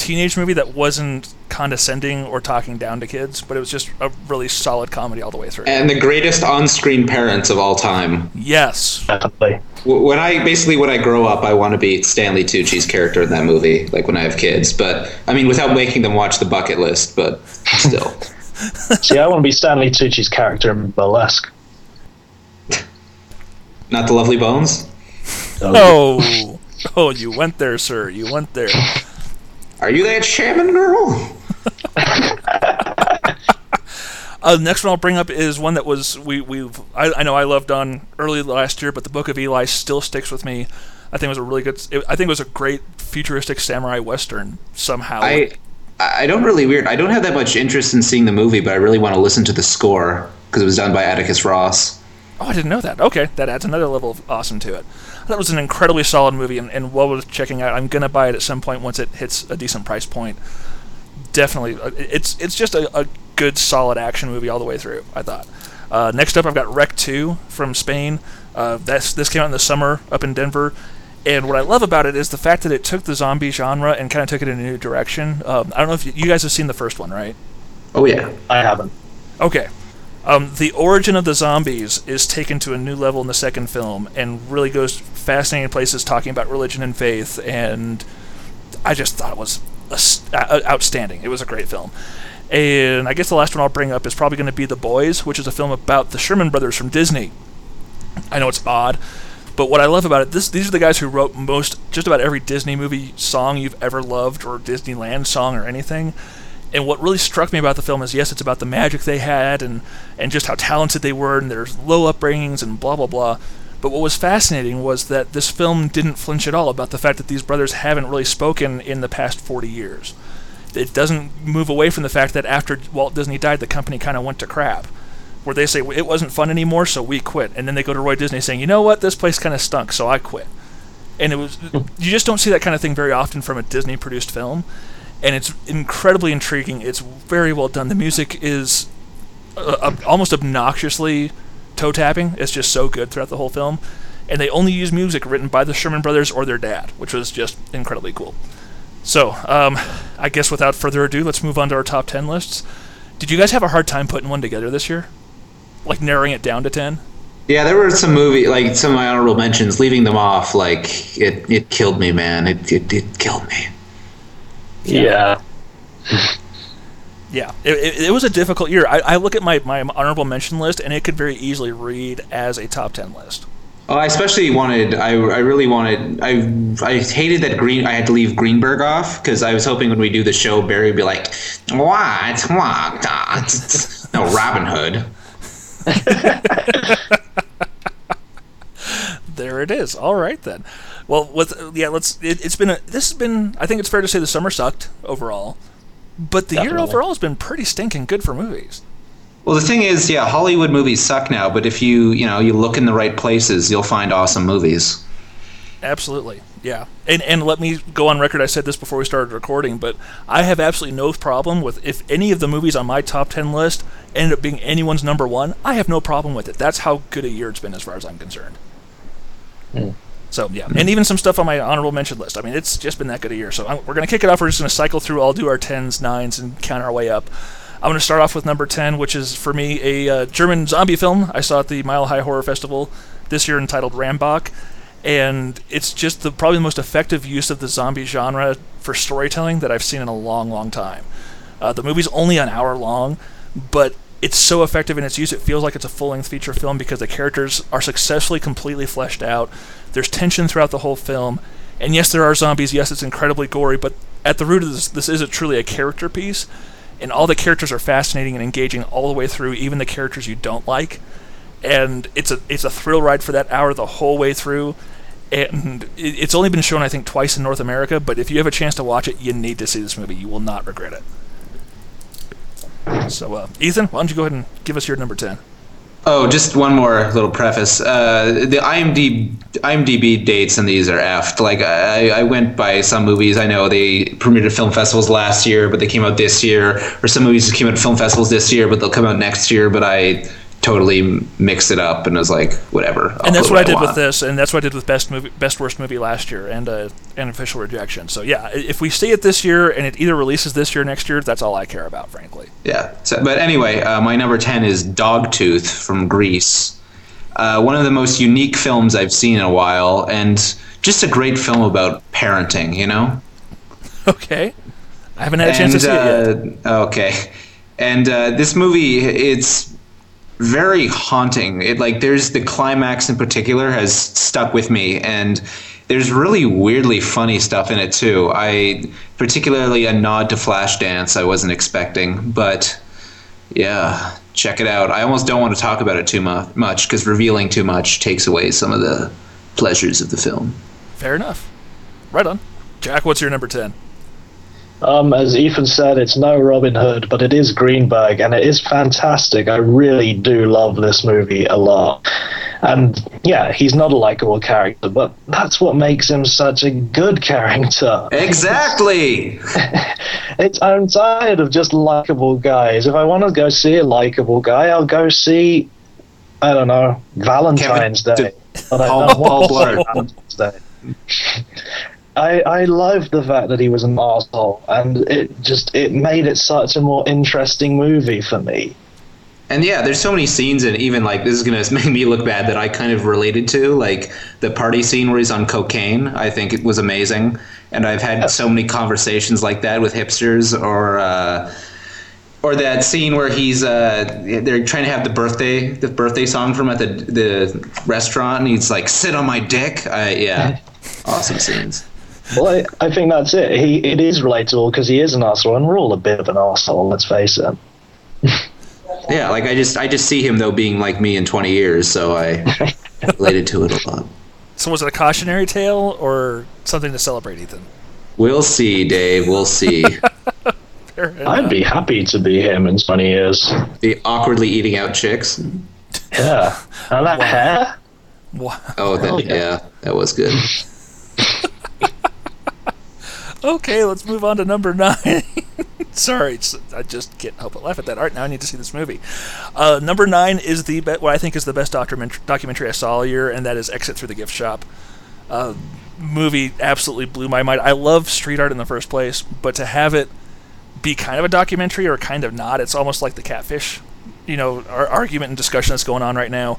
teenage movie that wasn't condescending or talking down to kids, but it was just a really solid comedy all the way through. And the greatest on-screen parents of all time. yes. Definitely. When I basically when I grow up, I want to be Stanley Tucci's character in that movie. Like when I have kids, but I mean, without making them watch the bucket list, but still. *laughs* See, I want to be Stanley Tucci's character in Burlesque. Not the Lovely Bones. *laughs* Oh, oh, you went there, sir. You went there. Are you that shaman girl? *laughs* Uh, the next one I'll bring up is one that was we we've I, I know I loved on early last year, but the Book of Eli still sticks with me. I think it was a really good. It, I think it was a great futuristic samurai western somehow. I I don't really weird. I don't have that much interest in seeing the movie, but I really want to listen to the score because it was done by Atticus Ross. Oh, I didn't know that. Okay, that adds another level of awesome to it. That was an incredibly solid movie and, and well worth checking out. I'm gonna buy it at some point once it hits a decent price point. Definitely, uh, it's it's just a, a good solid action movie all the way through. I thought. Uh, next up, I've got Rec 2 from Spain. Uh, that's this came out in the summer up in Denver. And what I love about it is the fact that it took the zombie genre and kind of took it in a new direction. Um, I don't know if you, you guys have seen the first one, right? Oh yeah. I haven't. Okay. Um, the origin of the zombies is taken to a new level in the second film and really goes fascinating places talking about religion and faith. And I just thought it was uh, outstanding. It was a great film. And I guess the last one I'll bring up is probably going to be The Boys, which is a film about the Sherman brothers from Disney. I know it's odd, but what I love about it, this these are the guys who wrote most, just about every Disney movie song you've ever loved, or Disneyland song, or anything. And what really struck me about the film is, yes, it's about the magic they had, and and just how talented they were, and their low upbringings, and blah blah blah. But what was fascinating was that this film didn't flinch at all about the fact that these brothers haven't really spoken in the past 40 years. It doesn't move away from the fact that after Walt Disney died, the company kind of went to crap where they say it wasn't fun anymore, so we quit. And then they go to Roy Disney saying, you know what, this place kind of stunk, so I quit. And it was hmm. you just don't see that kind of thing very often from a Disney produced film, and it's incredibly intriguing. It's very well done. The music is uh, almost obnoxiously toe tapping. It's just so good throughout the whole film, and they only use music written by the Sherman brothers or their dad, which was just incredibly cool. So, um, I guess without further ado, let's move on to our top ten lists. Did you guys have a hard time putting one together this year? Like narrowing it down to ten? Yeah, there were some movie like some of my honorable mentions. Leaving them off, like it, it killed me, man. It, it, it killed me. Yeah. *laughs* Yeah, it, it, it was a difficult year. I, I look at my, my honorable mention list, and it could very easily read as a top ten list. Oh, I especially wanted. I, I really wanted. I I hated that Green. I had to leave Greenberg off because I was hoping when we do the show, Barry would be like, "What? What?" *laughs* No, Robin Hood. *laughs* there it is. All right then. Well, with yeah, let's. It, has been a. This has been. I think it's fair to say the summer sucked overall, but the Definitely. year overall has been pretty stinking good for movies. Well, the thing is, yeah, Hollywood movies suck now, but if you, you know, you look in the right places, you'll find awesome movies. Absolutely, yeah. And and let me go on record. I said this before we started recording, but I have absolutely no problem with if any of the movies on my top ten list end up being anyone's number one. I have no problem with it. That's how good a year it's been, as far as I'm concerned. Hmm. So yeah, and even some stuff on my honorable mention list. I mean, it's just been that good a year. So I'm, we're gonna kick it off. We're just gonna cycle through. I'll do our tens, nines, and count our way up. I'm gonna start off with number ten, which is for me a uh, German zombie film I saw at the Mile High Horror Festival this year, entitled Rammbock, and it's just the probably the most effective use of the zombie genre for storytelling that I've seen in a long, long time. Uh, the movie's only an hour long, but it's so effective in its use. It feels like it's a full-length feature film because the characters are successfully completely fleshed out. There's tension throughout the whole film, and yes, there are zombies. Yes, it's incredibly gory, but at the root of this, this is a truly a character piece, and all the characters are fascinating and engaging all the way through, even the characters you don't like. And it's a it's a thrill ride for that hour the whole way through. And it- it's only been shown, I think, twice in North America. But if you have a chance to watch it, you need to see this movie. You will not regret it. So, uh, Ethan, why don't you go ahead and give us your number ten? Oh, just one more little preface. Uh, the IMDb, IMDb dates and these are effed. Like I, I went by some movies. I know they premiered at film festivals last year, but they came out this year. Or some movies came out at film festivals this year, but they'll come out next year. But I totally mixed it up and was like, whatever. I'll and that's put what I did with this, and that's what I did with best movie, best worst movie last year, and uh, and official rejection. So yeah, if we see it this year and it either releases this year or next year, that's all I care about, frankly. Yeah. So, but anyway, uh, my number 10 is Dogtooth from Greece. Uh, one of the most unique films I've seen in a while, and just a great film about parenting, you know? *laughs* Okay, I haven't had a chance to see it yet. uh, Okay. And uh, this movie, it's very haunting. It like there's the climax in particular has stuck with me, and there's really weirdly funny stuff in it too. I particularly a nod to Flashdance I wasn't expecting, but yeah, check it out. I almost don't want to talk about it too mu- much because revealing too much takes away some of the pleasures of the film. Fair enough. Right on. Jack, what's your number ten? Um, as Ethan said, it's no Robin Hood, but it is Greenberg, and it is fantastic. I really do love this movie a lot. And yeah, he's not a likable character, but that's what makes him such a good *laughs* character. Exactly. *laughs* It's I'm tired of just likable guys. If I want to go see a likable guy, I'll go see I don't know Valentine's Kevin- Day. But I Paul- don't Paul Blart. Valentine's Day. *laughs* I I loved the fact that he was an asshole, and it just it made it such a more interesting movie for me. And yeah, there's so many scenes, and even like this is gonna *laughs* make me look bad that I kind of related to, like the party scene where he's on cocaine. I think it was amazing, and I've had so many conversations like that with hipsters, or uh, or that scene where he's uh, they're trying to have the birthday the birthday song from at the the restaurant, and he's like, "Sit on my dick." I, yeah, *laughs* awesome scenes. Well, I, I think that's it. He it is relatable because he is an asshole, and we're all a bit of an asshole. Let's face it. *laughs* Yeah, like I just I just see him though being like me in 20 years, so I *laughs* related to it a lot. So was it a cautionary tale or something to celebrate, Ethan? We'll see, Dave. We'll see. *laughs* I'd be happy to be him in twenty years. the awkwardly eating out chicks. Yeah, and that hair. Wow. Oh, that, yeah, that was good. Okay, let's move on to number nine. *laughs* Sorry, I just can't help but laugh at that. All right, now I need to see this movie. Uh, number nine is the be- what I think is the best document- documentary I saw all year, and that is Exit Through the Gift Shop. Uh, movie absolutely blew my mind. I love street art in the first place, but to have it be kind of a documentary or kind of not, it's almost like the catfish, you know, our argument and discussion that's going on right now.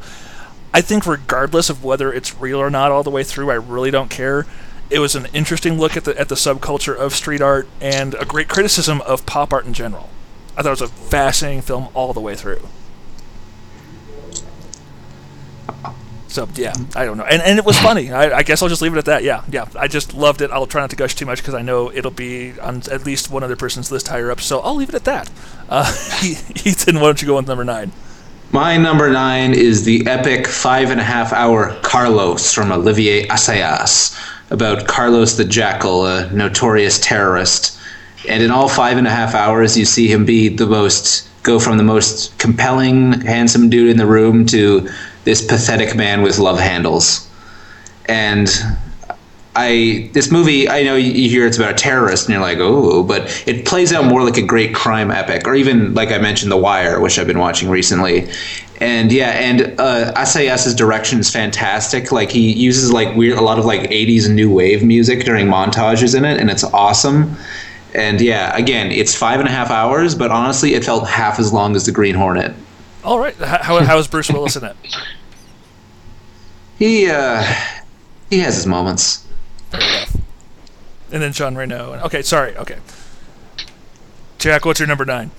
I think regardless of whether it's real or not all the way through, I really don't care. It was an interesting look at the at the subculture of street art and a great criticism of pop art in general. I thought it was a fascinating film all the way through. So yeah, I don't know, and and it was funny. I, I guess I'll just leave it at that. Yeah, yeah, I just loved it. I'll try not to gush too much because I know it'll be on at least one other person's list higher up. So I'll leave it at that. Uh, *laughs* Ethan, why don't you go with number nine? My number nine is the epic five and a half hour Carlos from Olivier Assayas about Carlos the Jackal, a notorious terrorist. And in all five and a half hours, you see him be the most, go from the most compelling, handsome dude in the room to this pathetic man with love handles. And I this movie I know you hear it's about a terrorist and you're like oh but it plays out more like a great crime epic or even like I mentioned The Wire which I've been watching recently and yeah and uh, Assayas's direction is fantastic like he uses like weird a lot of like 80s new wave music during montages in it and it's awesome and yeah again it's five and a half hours but honestly it felt half as long as The Green Hornet All right, how how is Bruce Willis in it? he uh he has his moments And then Jean Reno. Okay, sorry. Okay, Jack, what's your number nine?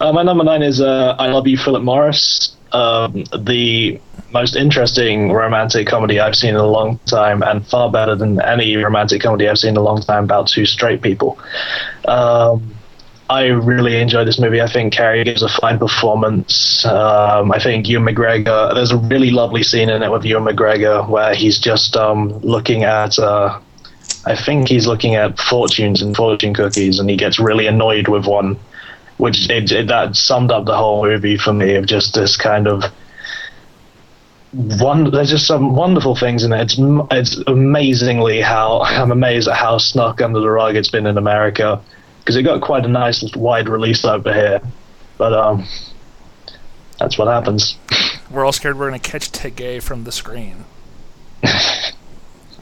Uh, my number nine is uh, I Love You, Philip Morris. Um, the most interesting romantic comedy I've seen in a long time, and far better than any romantic comedy I've seen in a long time about two straight people. Um, I really enjoyed this movie. I think Carrey gives a fine performance. Um, I think Ewan McGregor. There's a really lovely scene in it with Ewan McGregor where he's just um, looking at. Uh, I think he's looking at fortunes and fortune cookies, and he gets really annoyed with one, which it, it, that summed up the whole movie for me of just this kind of. One, there's just some wonderful things in it. It's it's amazingly how I'm amazed at how snuck under the rug it's been in America because it got quite a nice wide release over here, but um, that's what happens. *laughs* We're all scared we're going to catch Tegay from the screen. *laughs*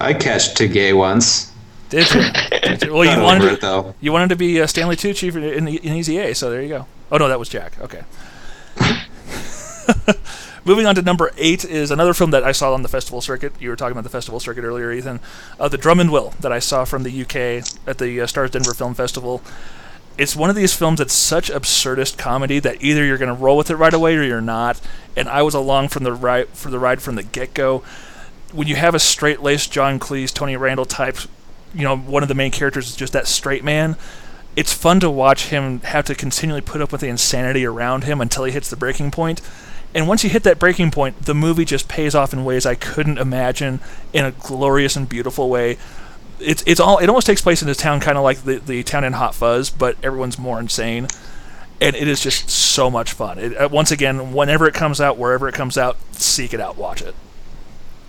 I catched Tegay once Did you? Did you? Well, you wanted to, it, though. you wanted to be uh, Stanley Tucci in, in, in Easy A, so there you go. Oh no, that was Jack. Okay. *laughs* Moving on to number eight is another film that I saw on the festival circuit. You were talking about the festival circuit earlier, Ethan. Uh, the Drum and Will that I saw from the UK at the uh, Starz Denver Film Festival. It's one of these films that's such absurdist comedy that either you're going to roll with it right away or you're not. And I was along from the ride for the ride from the get go. When you have a straight laced John Cleese, Tony Randall type, you know, one of the main characters is just that straight man. It's fun to watch him have to continually put up with the insanity around him until he hits the breaking point. And once you hit that breaking point, the movie just pays off in ways I couldn't imagine in a glorious and beautiful way. It's it's all it almost takes place in this town, kind of like the the town in Hot Fuzz, but everyone's more insane, and it is just so much fun. It, uh, once again, whenever it comes out, wherever it comes out, seek it out, watch it.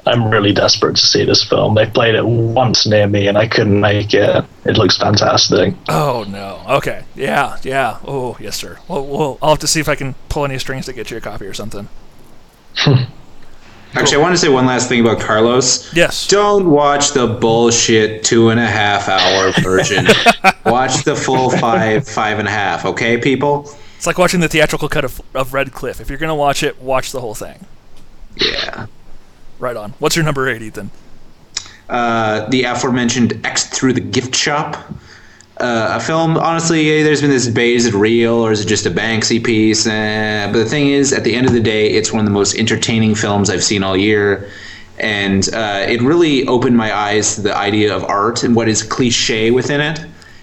I'm really desperate to see this film. They played it once near me, and I couldn't make it. It looks fantastic. Oh no. Okay. Yeah. Yeah. Oh yes, sir. Well, well, I'll have to see if I can pull any strings to get you a copy or something. *laughs* Actually, I want to say one last thing about Carlos. Yes. Don't watch the bullshit two and a half hour version. *laughs* watch the full five, five and a half. Okay, people. It's like watching the theatrical cut of, of Red Cliff. If you're gonna watch it, watch the whole thing. Yeah. Right on. What's your number eight, Ethan? Uh, the aforementioned Exit through the gift shop. Uh, a film, honestly, there's been this debate: is it real or is it just a Banksy piece? Uh, but the thing is, at the end of the day, it's one of the most entertaining films I've seen all year, and uh, it really opened my eyes to the idea of art and what is cliche within it.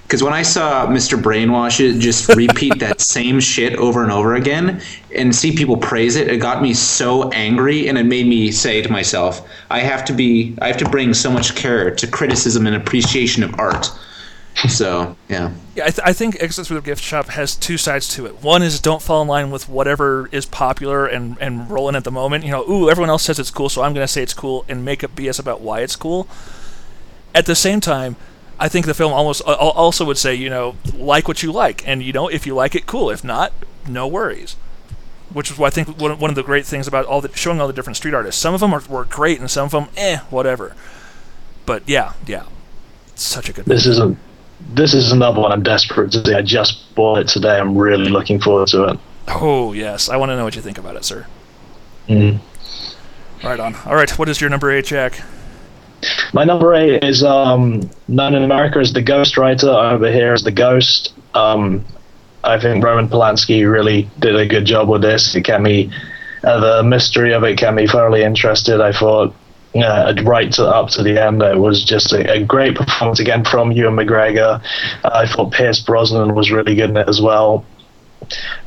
Because when I saw Mr. Brainwash it just *laughs* repeat that same shit over and over again and see people praise it, it got me so angry and it made me say to myself, I have to be, I have to bring so much care to criticism and appreciation of art. So, yeah. Yeah, I, th- I think Exit Through the Gift Shop has two sides to it. One is don't fall in line with whatever is popular and, and rolling at the moment. You know, ooh, everyone else says it's cool, so I'm going to say it's cool and make up BS about why it's cool. At the same time, I think the film almost al- also would say, you know, like what you like, and you know, if you like it, cool. If not, no worries. Which is why I think one, one of the great things about all the showing all the different street artists. Some of them are, were great, and some of them, eh, whatever. But yeah, yeah, it's such a good. This is a this is another one I'm desperate to see. I just bought it today. I'm really looking forward to it. Oh yes, I want to know what you think about it, sir. Mm. Right on. All right, what is your number eight, Jack? My number eight is um, known in America as the Ghost Writer. Over here as the Ghost. Um, I think Roman Polanski really did a good job with this. It kept me uh, the mystery of it kept me thoroughly interested. I thought uh, right to, up to the end, it was just a, a great performance again from Ewan McGregor. Uh, I thought Pierce Brosnan was really good in it as well.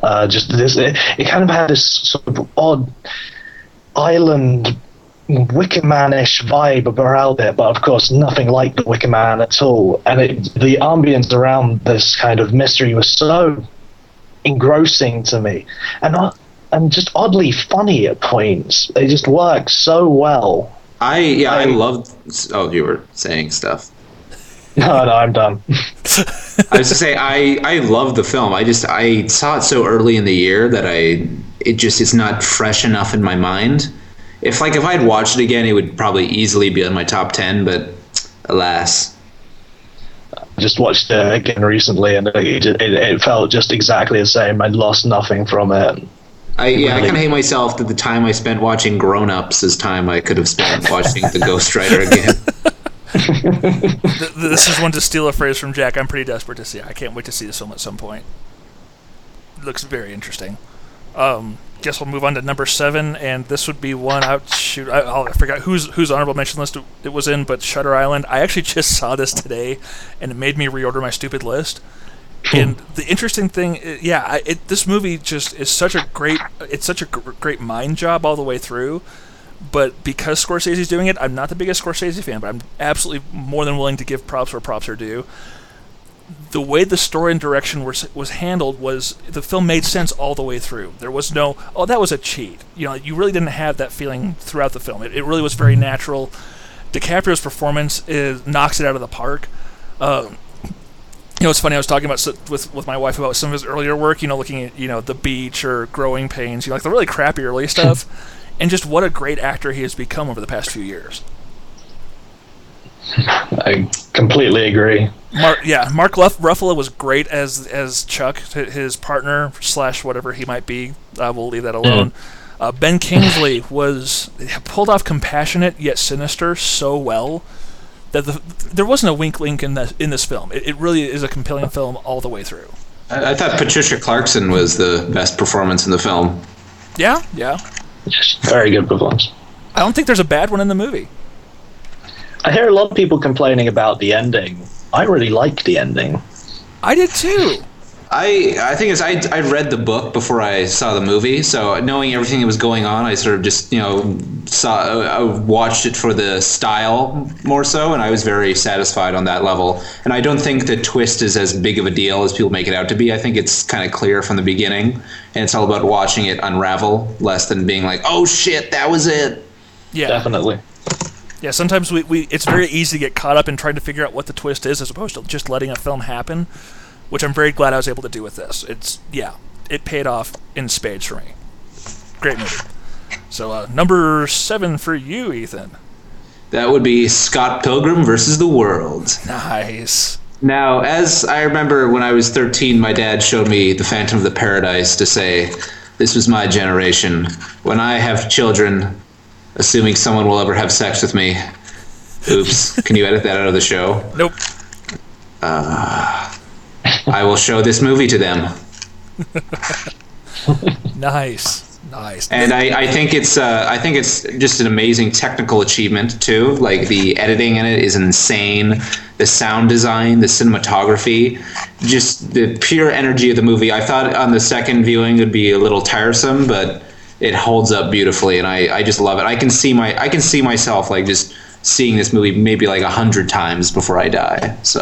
Uh, just this, it, it kind of had this sort of odd island Wicker Man-ish vibe around it, but of course nothing like the Wicker Man at all. And it, the ambience around this kind of mystery was so engrossing to me, and uh, and just oddly funny at points. They just work so well. I yeah, I, I- loved. Oh, you were saying stuff. *laughs* No, no, I'm done. I was to say I I love the film. I just I saw it so early in the year that I it just is not fresh enough in my mind. If like if I'd watched it again, it would probably easily be in my top ten. But alas, just watched it again recently, and it, it, it felt just exactly the same. I'd lost nothing from it. I yeah I kind of hate myself that the time I spent watching Grown Ups is time I could have spent *laughs* watching The Ghost Writer again. *laughs* This is one to steal a phrase from Jack. I'm pretty desperate to see. I can't wait to see this film at some point. Looks very interesting. Um, guess we'll move on to number seven, and this would be one. I shoot, I, I'll- I forgot whose whose honorable mention list it was in, but Shutter Island. I actually *laughs* just saw this today, and it made me reorder my stupid list. And the interesting thing, yeah, I, it, this movie just is such a great, it's such a gr- great mind job all the way through. But because Scorsese's doing it, I'm not the biggest Scorsese fan, but I'm absolutely more than willing to give props where props are due. The way the story and direction was was handled was the film made sense all the way through. There was no, oh, that was a cheat. You know, you really didn't have that feeling throughout the film. It, it really was very natural. DiCaprio's performance is knocks it out of the park. Um, you know, it's funny. I was talking about with with my wife about some of his earlier work. You know, looking at you know the beach or growing pains. You know, like the really crappy early stuff, *laughs* and just what a great actor he has become over the past few years. I completely agree. Mark, yeah, Mark Luff- Ruffalo was great as as Chuck, his partner slash whatever he might be. Uh, we'll leave that alone. Uh, ben Kingsley *laughs* was pulled off compassionate yet sinister so well that the, there wasn't a wink link in this in this film. It, it really is a compelling film all the way through. I, I thought Patricia Clarkson was the best performance in the film. Yeah, yeah. Very good performance. I don't think there's a bad one in the movie. I hear a lot of people complaining about the ending. I really like the ending. I did too. I I think it's I I read the book before I saw the movie, so knowing everything that was going on, I sort of just you know saw I watched it for the style more so, and I was very satisfied on that level. And I don't think the twist is as big of a deal as people make it out to be. I think it's kind of clear from the beginning, and it's all about watching it unravel, less than being like, oh shit, that was it. Yeah, Definitely. Yeah, sometimes we, we it's very easy to get caught up in trying to figure out what the twist is as opposed to just letting a film happen, which I'm very glad I was able to do with this. It's yeah, it paid off in spades for me. Great movie. So uh, number seven for you, Ethan. That would be Scott Pilgrim versus the World. Nice. Now, as I remember when I was 13, my dad showed me The Phantom of the Paradise to say, This was my generation. When I have children, assuming someone will ever have sex with me. Oops. Can you edit that out of the show? Nope. Uh, I will show this movie to them. *laughs* Nice. Nice. and I, I think it's uh, I think it's just an amazing technical achievement too. Like the editing in it is insane. The sound design, the cinematography, just the pure energy of the movie. I thought on the second viewing it would be a little tiresome, but it holds up beautifully, and I, I just love it. I can see my I can see myself like just seeing this movie maybe like a hundred times before I die. So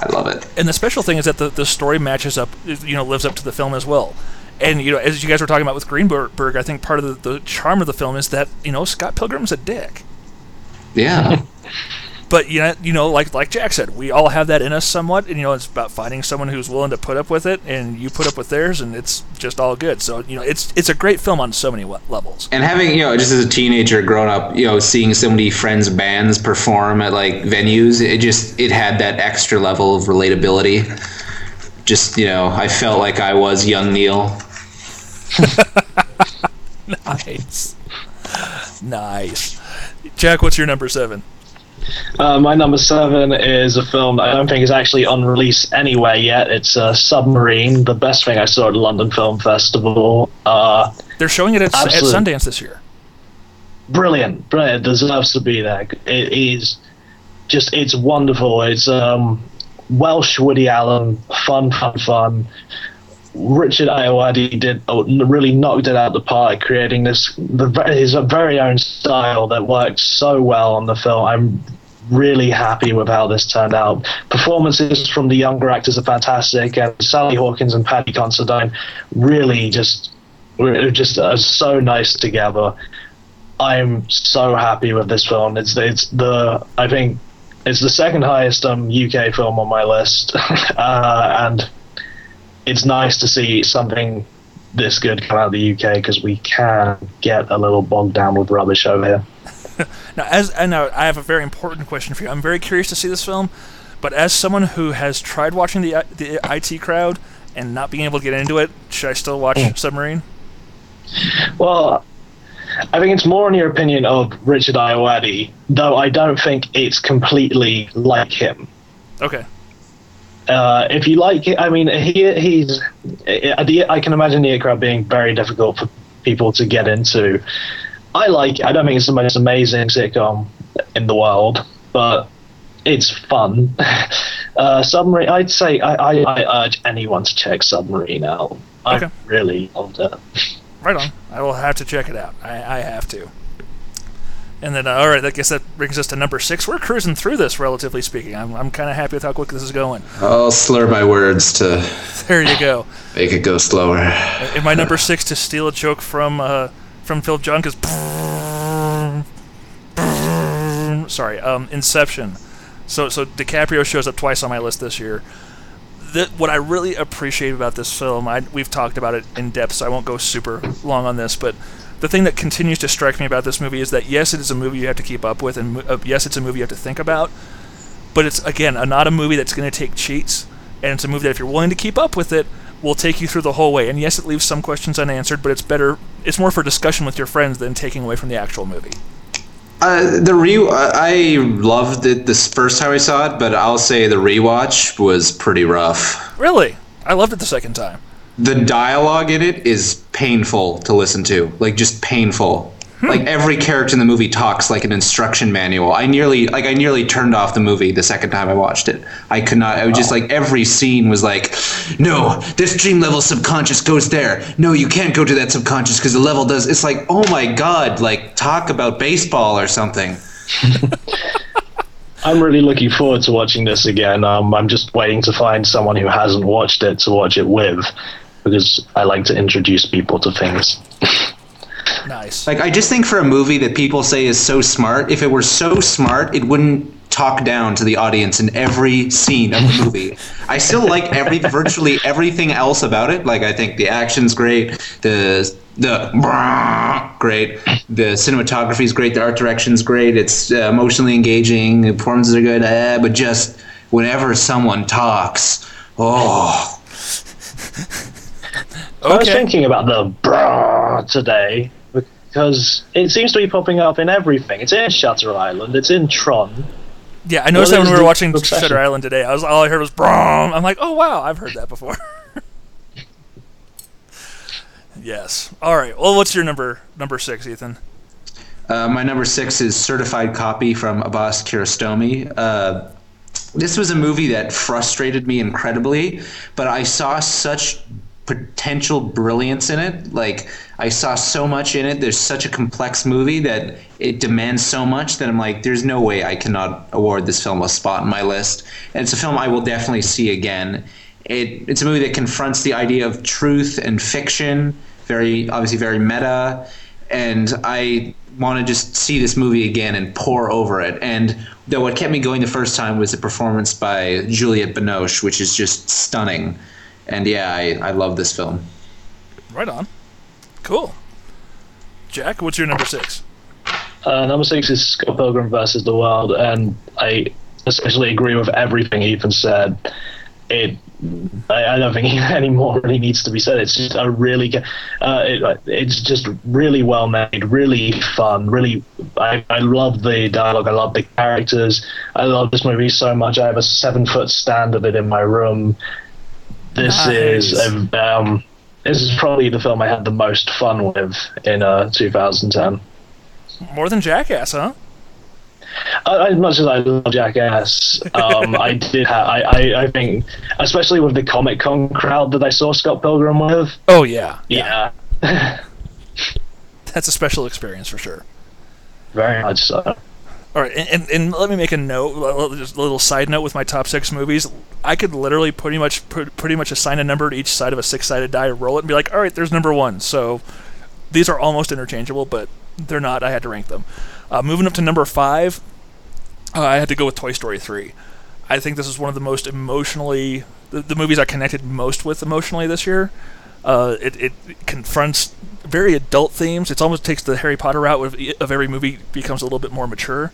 I love it. And the special thing is that the, the story matches up, you know, lives up to the film as well. And you know, as you guys were talking about with Greenberg, I think part of the, the charm of the film is that you know Scott Pilgrim's a dick. Yeah. *laughs* But you know, you know, like like Jack said, we all have that in us somewhat, and you know, it's about finding someone who's willing to put up with it, and you put up with theirs, and it's just all good. So you know, it's it's a great film on so many levels. and having you know just as a teenager growing up you know seeing so many friends bands perform at like venues it just it had that extra level of relatability just you know i felt like i was young neil *laughs* nice, nice. Jack, what's your number seven? Uh, my number seven is a film that I don't think is actually on release anywhere yet. It's uh, Submarine, the best thing I saw at the London Film Festival. Uh, They're showing it at, at Sundance this year. brilliant, brilliant. It deserves to be there. It is just, it's wonderful. It's um, Welsh Woody Allen, fun, fun, fun. Richard Ayoade did really knocked it out the park, creating this the, his very own style that worked so well on the film. I'm really happy with how this turned out. Performances from the younger actors are fantastic, and Sally Hawkins and Paddy Considine really just just are so nice together. I'm so happy with this film. It's it's the I think it's the second highest um, UK film on my list, *laughs* uh, and it's nice to see something this good come out of the UK because we can get a little bogged down with rubbish over here. *laughs* Now, as and now I have a very important question for you. I'm very curious to see this film, but as someone who has tried watching the the IT crowd and not being able to get into it, should I still watch Mm. Submarine? Well, I think it's more in your opinion of Richard Ayoade, though I don't think it's completely like him. Okay. Uh, if you like it, I mean, he he's. I, I can imagine the IT crowd being very difficult for people to get into. I like. I don't think it's the most amazing sitcom in the world, but it's fun. *laughs* Uh, Submarine. I'd say I, I, I urge anyone to check Submarine out. I really loved it. Right on. I will have to check it out. I, I have to. And then, uh, all right, I guess that brings us to number six. We're cruising through this, relatively speaking. I'm, I'm kind of happy with how quick this is going. I'll slur my words to *laughs* There you go. make it go slower. And my number six to steal a joke from uh, from Film Junk is *laughs* sorry, um, Inception. So so DiCaprio shows up twice on my list this year. What I really appreciate about this film, I, we've talked about it in depth, so I won't go super long on this, but the thing that continues to strike me about this movie is that yes, it is a movie you have to keep up with, and uh, yes, it's a movie you have to think about, but it's again a, not a movie that's going to take cheats, and it's a movie that if you're willing to keep up with it, will take you through the whole way. And yes, it leaves some questions unanswered, but it's better. It's more for discussion with your friends than taking away from the actual movie. Uh, the re I loved it this first time I saw it, but I'll say the rewatch was pretty rough. Really, I loved it the second time. The dialogue in it is painful to listen to, like just painful. Like every character in the movie talks like an instruction manual. I nearly like I nearly turned off the movie the second time I watched it. I could not. I was just like every scene was like, no, this dream level subconscious goes there. No, you can't go to that subconscious because the level does. It's like, oh my god, like talk about baseball or something. *laughs* I'm really looking forward to watching this again. Um, I'm just waiting to find someone who hasn't watched it to watch it with, because I like to introduce people to things. *laughs* Nice. Like I just think for a movie that people say is so smart, if it were so smart, it wouldn't talk down to the audience in every scene of the *laughs* movie. I still like every virtually everything else about it. Like I think the action's great, the the *laughs* great, the cinematography is great, the art direction's great, it's uh, emotionally engaging, the performances are good, uh, but just whenever someone talks, oh, I was thinking about the brah *laughs* today because it seems to be popping up in everything. It's in Shutter Island. It's in Tron. Yeah, I noticed What that when is we were watching obsession? Shutter Island today. I was all I heard was "brom." I'm like, oh wow, I've heard that before. *laughs* yes. All right. Well, what's your number number six, Ethan? Uh, my number six is Certified Copy from Abbas Kiarostami. Uh, this was a movie that frustrated me incredibly, but I saw such potential brilliance in it. Like, I saw so much in it. There's such a complex movie that it demands so much that I'm like, there's no way I cannot award this film a spot in my list. And it's a film I will definitely see again. It, it's a movie that confronts the idea of truth and fiction, very obviously very meta and I want to just see this movie again and pour over it. And though what kept me going the first time was the performance by Juliette Binoche, which is just stunning. And yeah, I, I love this film. Right on. Cool. Jack, what's your number six? Uh, number six is Scott Pilgrim versus the World, and I essentially agree with everything Ethan said. it I, I don't think *laughs* any more really needs to be said. It's just a really, g- uh, it, it's just really well made, really fun, really. I, I love the dialogue. I love the characters. I love this movie so much. I have a seven foot stand of it in my room. This Nice. is um, this is probably the film I had the most fun with in uh, 2010. More than Jackass, huh? Uh, as much as I love Jackass, um, *laughs* I did. Ha- I, I I think, especially with the Comic Con crowd that I saw Scott Pilgrim with. Oh yeah, Yeah, *laughs* that's a special experience for sure. very much so. All right, and, and, and let me make a note, just a little side note with my top six movies. I could literally pretty much pretty much assign a number to each side of a six-sided die, roll it, and be like, all right, there's number one. So these are almost interchangeable, but they're not. I had to rank them. Uh, moving up to number five, uh, I had to go with Toy Story 3. I think this is one of the most emotionally the, the movies I connected most with emotionally this year. Uh, it, it confronts very adult themes. It almost takes the Harry Potter route of, of every movie becomes a little bit more mature,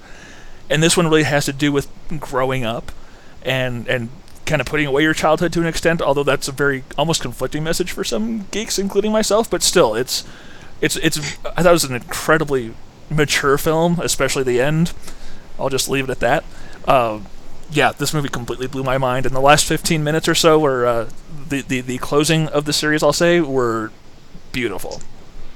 and this one really has to do with growing up, and and kind of putting away your childhood to an extent. Although that's a very almost conflicting message for some geeks, including myself. But still, it's it's it's. I thought it was an incredibly mature film, especially the end. I'll just leave it at that. Uh, yeah, this movie completely blew my mind. And the last 15 minutes or so, were uh, the, the the closing of the series, I'll say, were beautiful.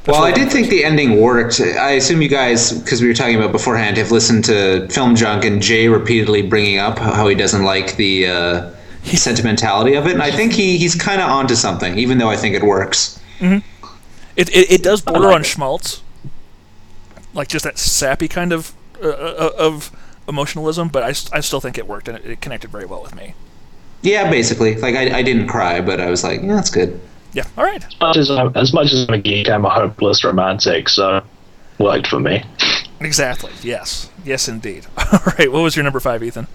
Well, I did think the ending worked. I assume you guys, because we were talking about beforehand, have listened to Film Junk and Jay repeatedly bringing up how he doesn't like the uh, sentimentality of it, and I think he, he's kind of onto something, even though I think it works. It, it, it does border on schmaltz, like just that sappy kind of uh, uh, of emotionalism, but I, I still think it worked and it, it connected very well with me. Yeah, basically. Like I, I didn't cry, but I was like, yeah, that's good. Yeah, all right. As much as, I'm, as much as I'm a geek, I'm a hopeless romantic, so worked for me. Exactly. Yes. Yes, indeed. *laughs* All right. What was your number five, Ethan?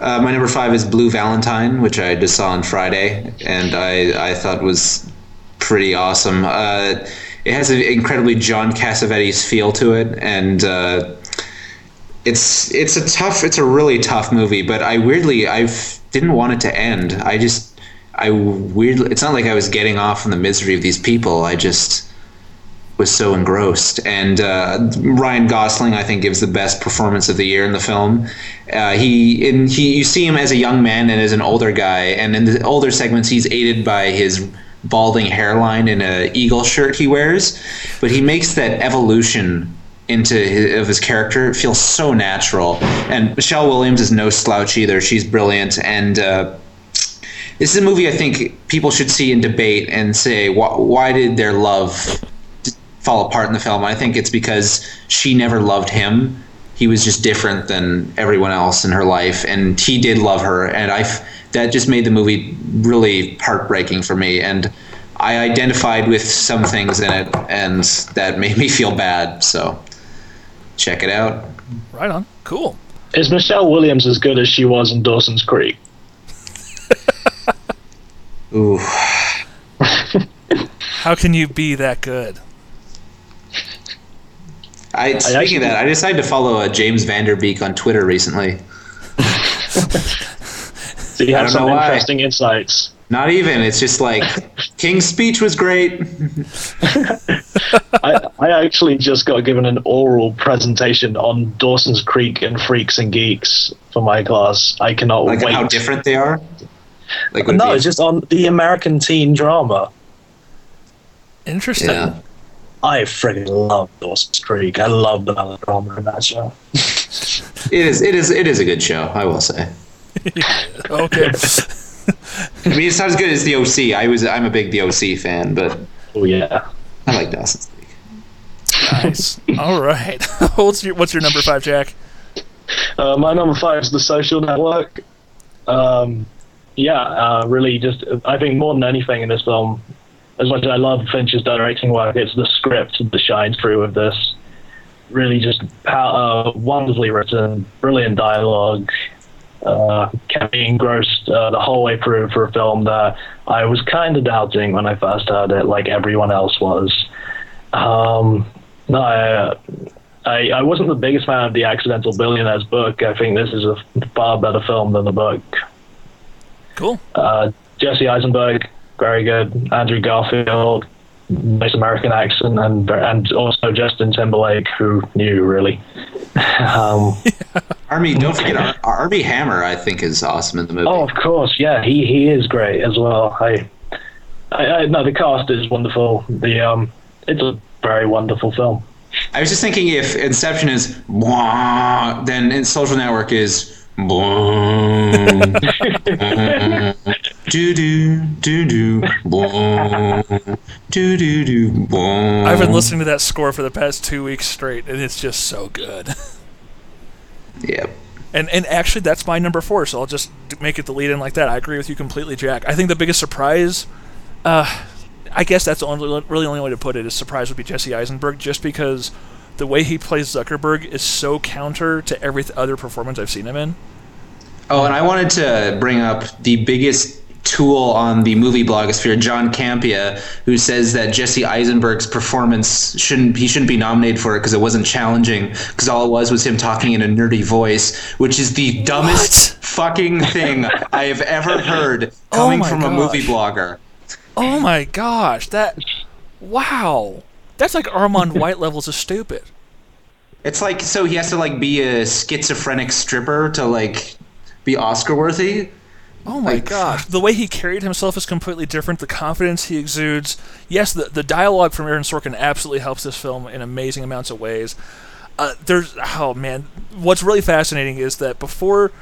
Uh, my number five is Blue Valentine, which I just saw on Friday, and I, I thought was pretty awesome. Uh, it has an incredibly John Cassavetes feel to it, and uh, it's it's a tough, it's a really tough movie. But I weirdly, I didn't want it to end. I just, I weirdly, it's not like I was getting off on the misery of these people. I just was so engrossed. And uh, Ryan Gosling, I think, gives the best performance of the year in the film. Uh, he in he you see him as a young man and as an older guy, and in the older segments, he's aided by his balding hairline and a eagle shirt he wears, but he makes that evolution into his, of his character it feels so natural. And Michelle Williams is no slouch either; she's brilliant and. Uh, this is a movie I think people should see and debate and say why, why did their love fall apart in the film? I think it's because she never loved him. He was just different than everyone else in her life, and he did love her, and I that just made the movie really heartbreaking for me. And I identified with some things in it, and that made me feel bad. So check it out. Right on. Cool. Is Michelle Williams as good as she was in Dawson's Creek? *laughs* Ooh. *laughs* How can you be that good? I, speaking actually- of that, I decided to follow uh, James Van Der Beek on Twitter recently. *laughs* So you have some know why. interesting insights. Not even. It's just like *laughs* King's speech was great. *laughs* I, I actually just got given an oral presentation on Dawson's Creek and Freaks and Geeks for my class. I cannot Like wait. how different they are. Like no, it's just on the American teen drama. Interesting. yeah. I friggin' love Dawson's Creek. I love the melodrama in that show. It is. It is. It is a good show. I will say. *laughs* Okay. I mean, it's not as good as the OC. I was. I'm a big the OC fan, but Oh yeah. I like Dawson's Creek. nice. All right. *laughs* what's your What's your number five, Jack? Uh, my number five is The Social Network. Um, yeah, uh, really, just I think more than anything in this film, as much as I love Finch's directing work, it's the script that shines through with this. Really, just pow- uh, wonderfully written, brilliant dialogue. Uh, kept me engrossed uh, the whole way through for a film that I was kind of doubting when I first heard it, like everyone else was. Um, no, I, I, I wasn't the biggest fan of the Accidental Billionaires book. I think this is a far better film than the book. Cool. Uh, Jesse Eisenberg, very good. Andrew Garfield, nice American accent, and and also Justin Timberlake, who knew really. *laughs* um, *laughs* Army, don't forget Ar- Armie Hammer. I think is awesome in the movie. oh, of course, yeah, he he is great as well. I, I, I no, the cast is wonderful. The um, it's a very wonderful film. I was just thinking if Inception is "Bwah," then in Social Network is "Bwah." *laughs* do do do do bwah, do do do bwah. I've been listening to that score for the past two weeks straight, and it's just so good. *laughs* Yep. And and actually, that's my number four. So I'll just make it the lead in like that. I agree with you completely, Jack. I think the biggest surprise, uh, I guess that's the only really only way to put it is surprise would be Jesse Eisenberg, just because the way he plays Zuckerberg is so counter to every other performance I've seen him in. Oh, and I wanted to bring up the biggest tool on the movie blogosphere, John Campea, who says that Jesse Eisenberg's performance shouldn't he shouldn't be nominated for it because it wasn't challenging because all it was was him talking in a nerdy voice, which is the dumbest fucking thing I have ever heard *laughs* Oh coming my from a movie blogger. Oh my gosh, that wow, that's like Armond *laughs* White levels of stupid. It's like so he has to like be a schizophrenic stripper to like be Oscar worthy. Oh my gosh, the way he carried himself is completely different. The confidence he exudes. Yes, the the dialogue from Aaron Sorkin absolutely helps this film in amazing amounts of ways. Uh, there's oh man, what's really fascinating is that before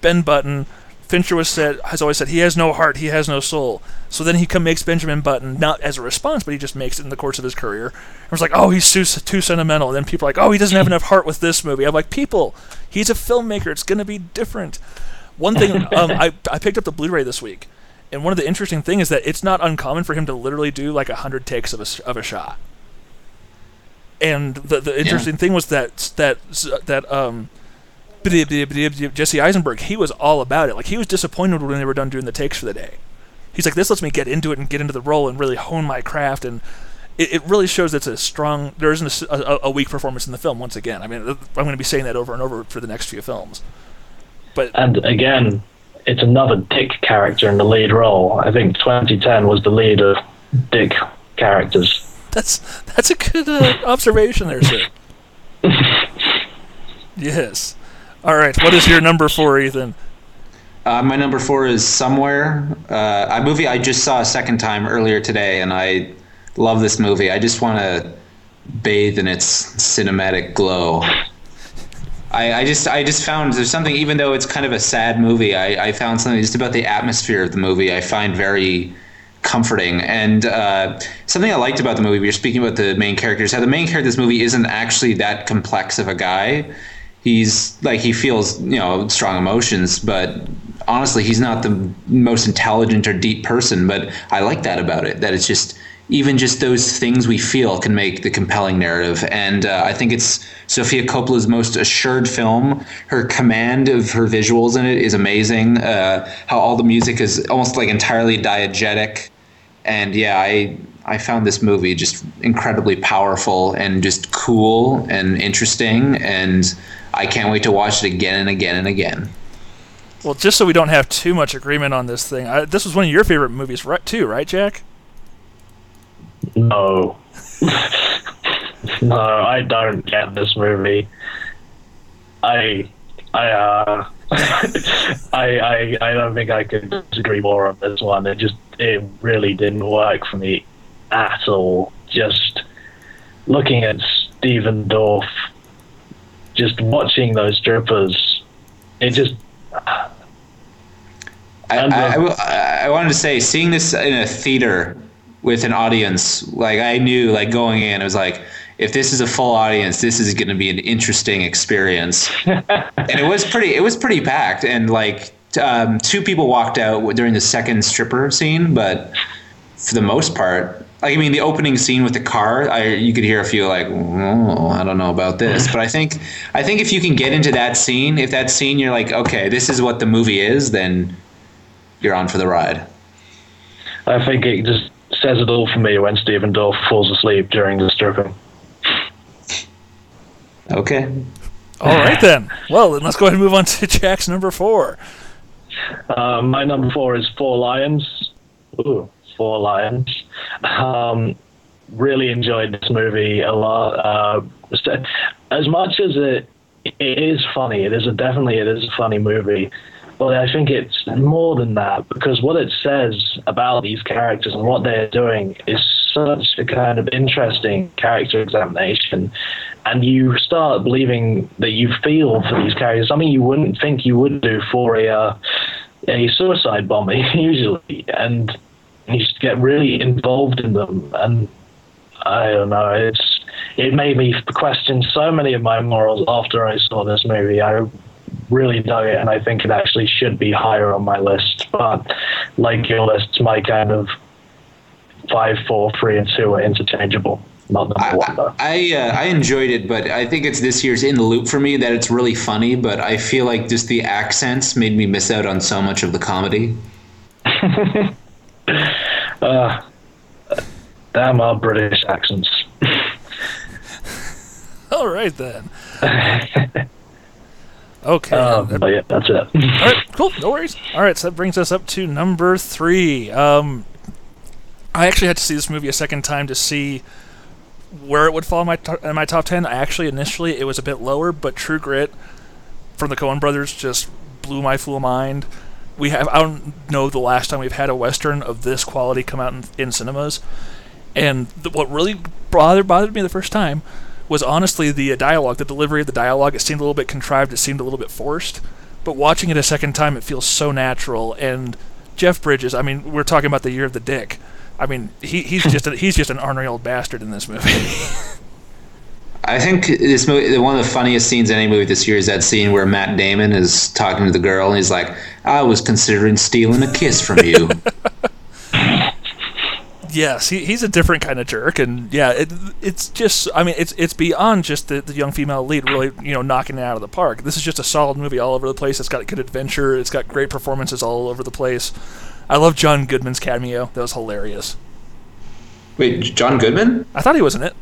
Ben Button, Fincher was said has always said he has no heart, he has no soul. So then he come makes Benjamin Button not as a response, but he just makes it in the course of his career. It was like, oh, he's too too sentimental. And then people are like, oh, he doesn't have enough heart with this movie. I'm like, people, he's a filmmaker. It's gonna be different. One thing *laughs* um, I I picked up the Blu-ray this week, and one of the interesting thing is that it's not uncommon for him to literally do like a hundred takes of a of a shot. And the the interesting thing was that that that um. Jesse Eisenberg, he was all about it. Like he was disappointed when they were done doing the takes for the day. He's like, this lets me get into it and get into the role and really hone my craft. And it, it really shows it's a strong. There isn't a weak performance in the film. Once again, I mean, I'm going to be saying that over and over for the next few films. But And again, it's another Dick character in the lead role. I think 2010 was the lead of Dick characters. That's that's a good uh, observation there, sir. yes. All right. What is your number four, Ethan? Uh, my number four is Somewhere, uh, a movie I just saw a second time earlier today, and I love this movie. I just want to bathe in its cinematic glow. I, I just I just found there's something even though it's kind of a sad movie, I, I found something just about the atmosphere of the movie I find very comforting. And uh, something I liked about the movie, we were speaking about the main characters, how the main character of this movie isn't actually that complex of a guy. He's like he feels, you know, strong emotions, but honestly, he's not the most intelligent or deep person. But I like that about it, that it's just even just those things we feel can make the compelling narrative. And uh, I think it's Sofia Coppola's most assured film. Her command of her visuals in it is amazing. Uh, how all the music is almost like entirely diegetic. And yeah, I I found this movie just incredibly powerful and just cool and interesting. And I can't wait to watch it again and again and again. Well, just so we don't have too much agreement on this thing, I, this was one of your favorite movies, right? Too, right, Jack? No. *laughs* no, I don't get this movie. I, I, uh, *laughs* I, I, I don't think I could disagree more on this one. It just, it really didn't work for me at all. Just looking at Stephen Dorff, just watching those strippers, it just, I, I, I I wanted to say, seeing this in a theater with an audience, like I knew, like going in, it was like, if this is a full audience, this is going to be an interesting experience. *laughs* and it was pretty, it was pretty packed, and like um, two people walked out during the second stripper scene, but for the most part. Like I mean, the opening scene with the car, I you could hear a few like, oh, I don't know about this, *laughs* but I think I think if you can get into that scene, if that scene you're like, okay, this is what the movie is, then you're on for the ride. I think it just says it all for me when Stephen Dorff falls asleep during the stripping. Okay. All right *laughs* then. Well, then let's go ahead and move on to Jack's number four. Uh, my number four is Four Lions. Ooh, Four Lions. Um, really enjoyed this movie a lot. Uh, as much as it it is funny, it is a, definitely it is a funny movie. But I think it's more than that because what it says about these characters and what they're doing is such a kind of interesting character examination. And you start believing that you feel for these characters, something you wouldn't think you would do for a uh, a suicide bomber *laughs* usually, and you just get really involved in them. And I don't know, it's it made me question so many of my morals after I saw this movie. I really dug it, and I think it actually should be higher on my list. But like your list, my kind of five, four, three, and two are interchangeable. Not number one though. I uh, I enjoyed it, but I think it's this year's in the loop for me that it's really funny. But I feel like just the accents made me miss out on so much of the comedy. *laughs* Uh, damn our British accents. *laughs* All right then. *laughs* Okay. Um, but yeah, that's it. All right, cool. No worries. All right, so that brings us up to number three. Um, I actually had to see this movie a second time to see where it would fall in my to- in my top ten. I actually initially it was a bit lower, but True Grit from the Coen Brothers just blew my fool mind. We have I don't know the last time we've had a western of this quality come out in, in cinemas, and the, what really bothered bothered me the first time was honestly the uh, dialogue, the delivery of the dialogue. It seemed a little bit contrived. It seemed a little bit forced. But watching it a second time, it feels so natural. And Jeff Bridges, I mean, we're talking about the year of the dick. I mean, he, he's *laughs* just a, he's just an ornery old bastard in this movie. *laughs* I think this movie, one of the funniest scenes in any movie this year is that scene where Matt Damon is talking to the girl and he's like, "I was considering stealing a kiss from you." *laughs* yes, he, he's a different kind of jerk, and yeah, it, it's just I mean, it's it's beyond just the, the young female lead really you know knocking it out of the park. This is just a solid movie all over the place. It's got good adventure. It's got great performances all over the place. I love John Goodman's cameo. That was hilarious. Wait, John Goodman? I thought he was in it.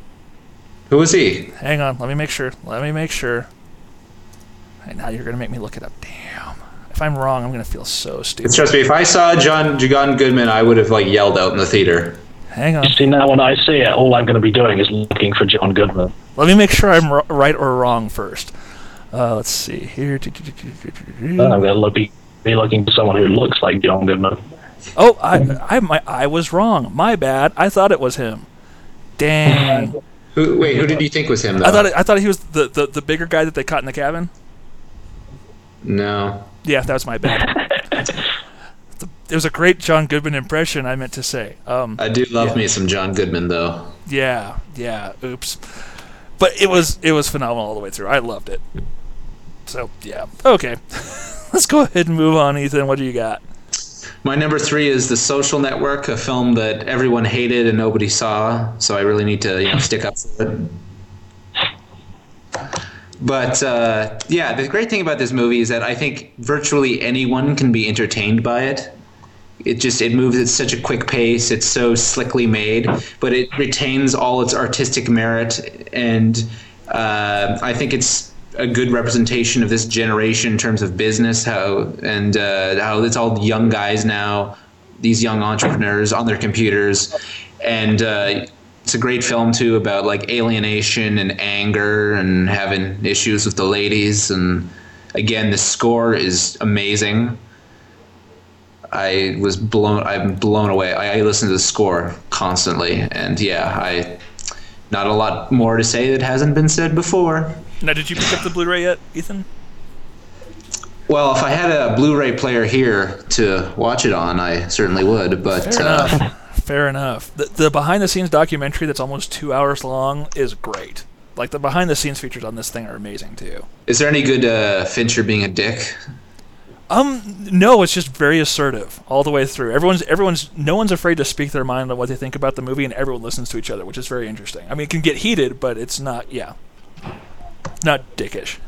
Who was he? Hang on, let me make sure. Let me make sure. Hey, now you're gonna make me look it up. Damn. If I'm wrong, I'm gonna feel so stupid. Trust me, if I saw John John Goodman, I would have like yelled out in the theater. Hang on. You see, now when I see it, all I'm going to be doing is looking for John Goodman. Let me make sure I'm r- right or wrong first. Uh, let's see here. I'm going to look, be, be looking for someone who looks like John Goodman. Oh, I, I, my, I was wrong. My bad. I thought it was him. Dang. Who? Wait, who did you think was him? Though? I thought it, I thought he was the, the, the bigger guy that they caught in the cabin. No. Yeah, that was my bad. *laughs* It was a great John Goodman impression. I meant to say. Um, I do love yeah. me some John Goodman though. Yeah, yeah. Oops. But it was it was phenomenal all the way through. I loved it. So yeah. Okay. *laughs* Let's go ahead and move on, Ethan. What do you got? My number three is The Social Network, a film that everyone hated and nobody saw, so I really need to you know, stick up for it. But uh, yeah, the great thing about this movie is that I think virtually anyone can be entertained by it. It just it moves at such a quick pace. It's so slickly made, but it retains all its artistic merit, and uh, I think it's a good representation of this generation in terms of business. How and uh, how it's all young guys now, these young entrepreneurs on their computers, and uh, it's a great film too about like alienation and anger and having issues with the ladies. And again, the score is amazing. I was blown. I'm blown away. I, I listen to the score constantly, and yeah, I not a lot more to say that hasn't been said before. Now, did you pick up the Blu-ray yet, Ethan? Well, if I had a Blu-ray player here to watch it on, I certainly would. But Fair uh. Fair enough. The, the behind-the-scenes documentary that's almost two hours long is great. Like the behind-the-scenes features on this thing are amazing too. is there any good uh, Fincher being a dick? Um, no, it's just very assertive all the way through. Everyone's everyone's no one's afraid to speak their mind on what they think about the movie, and everyone listens to each other, which is very interesting. I mean, it can get heated, but it's not, yeah, not dickish.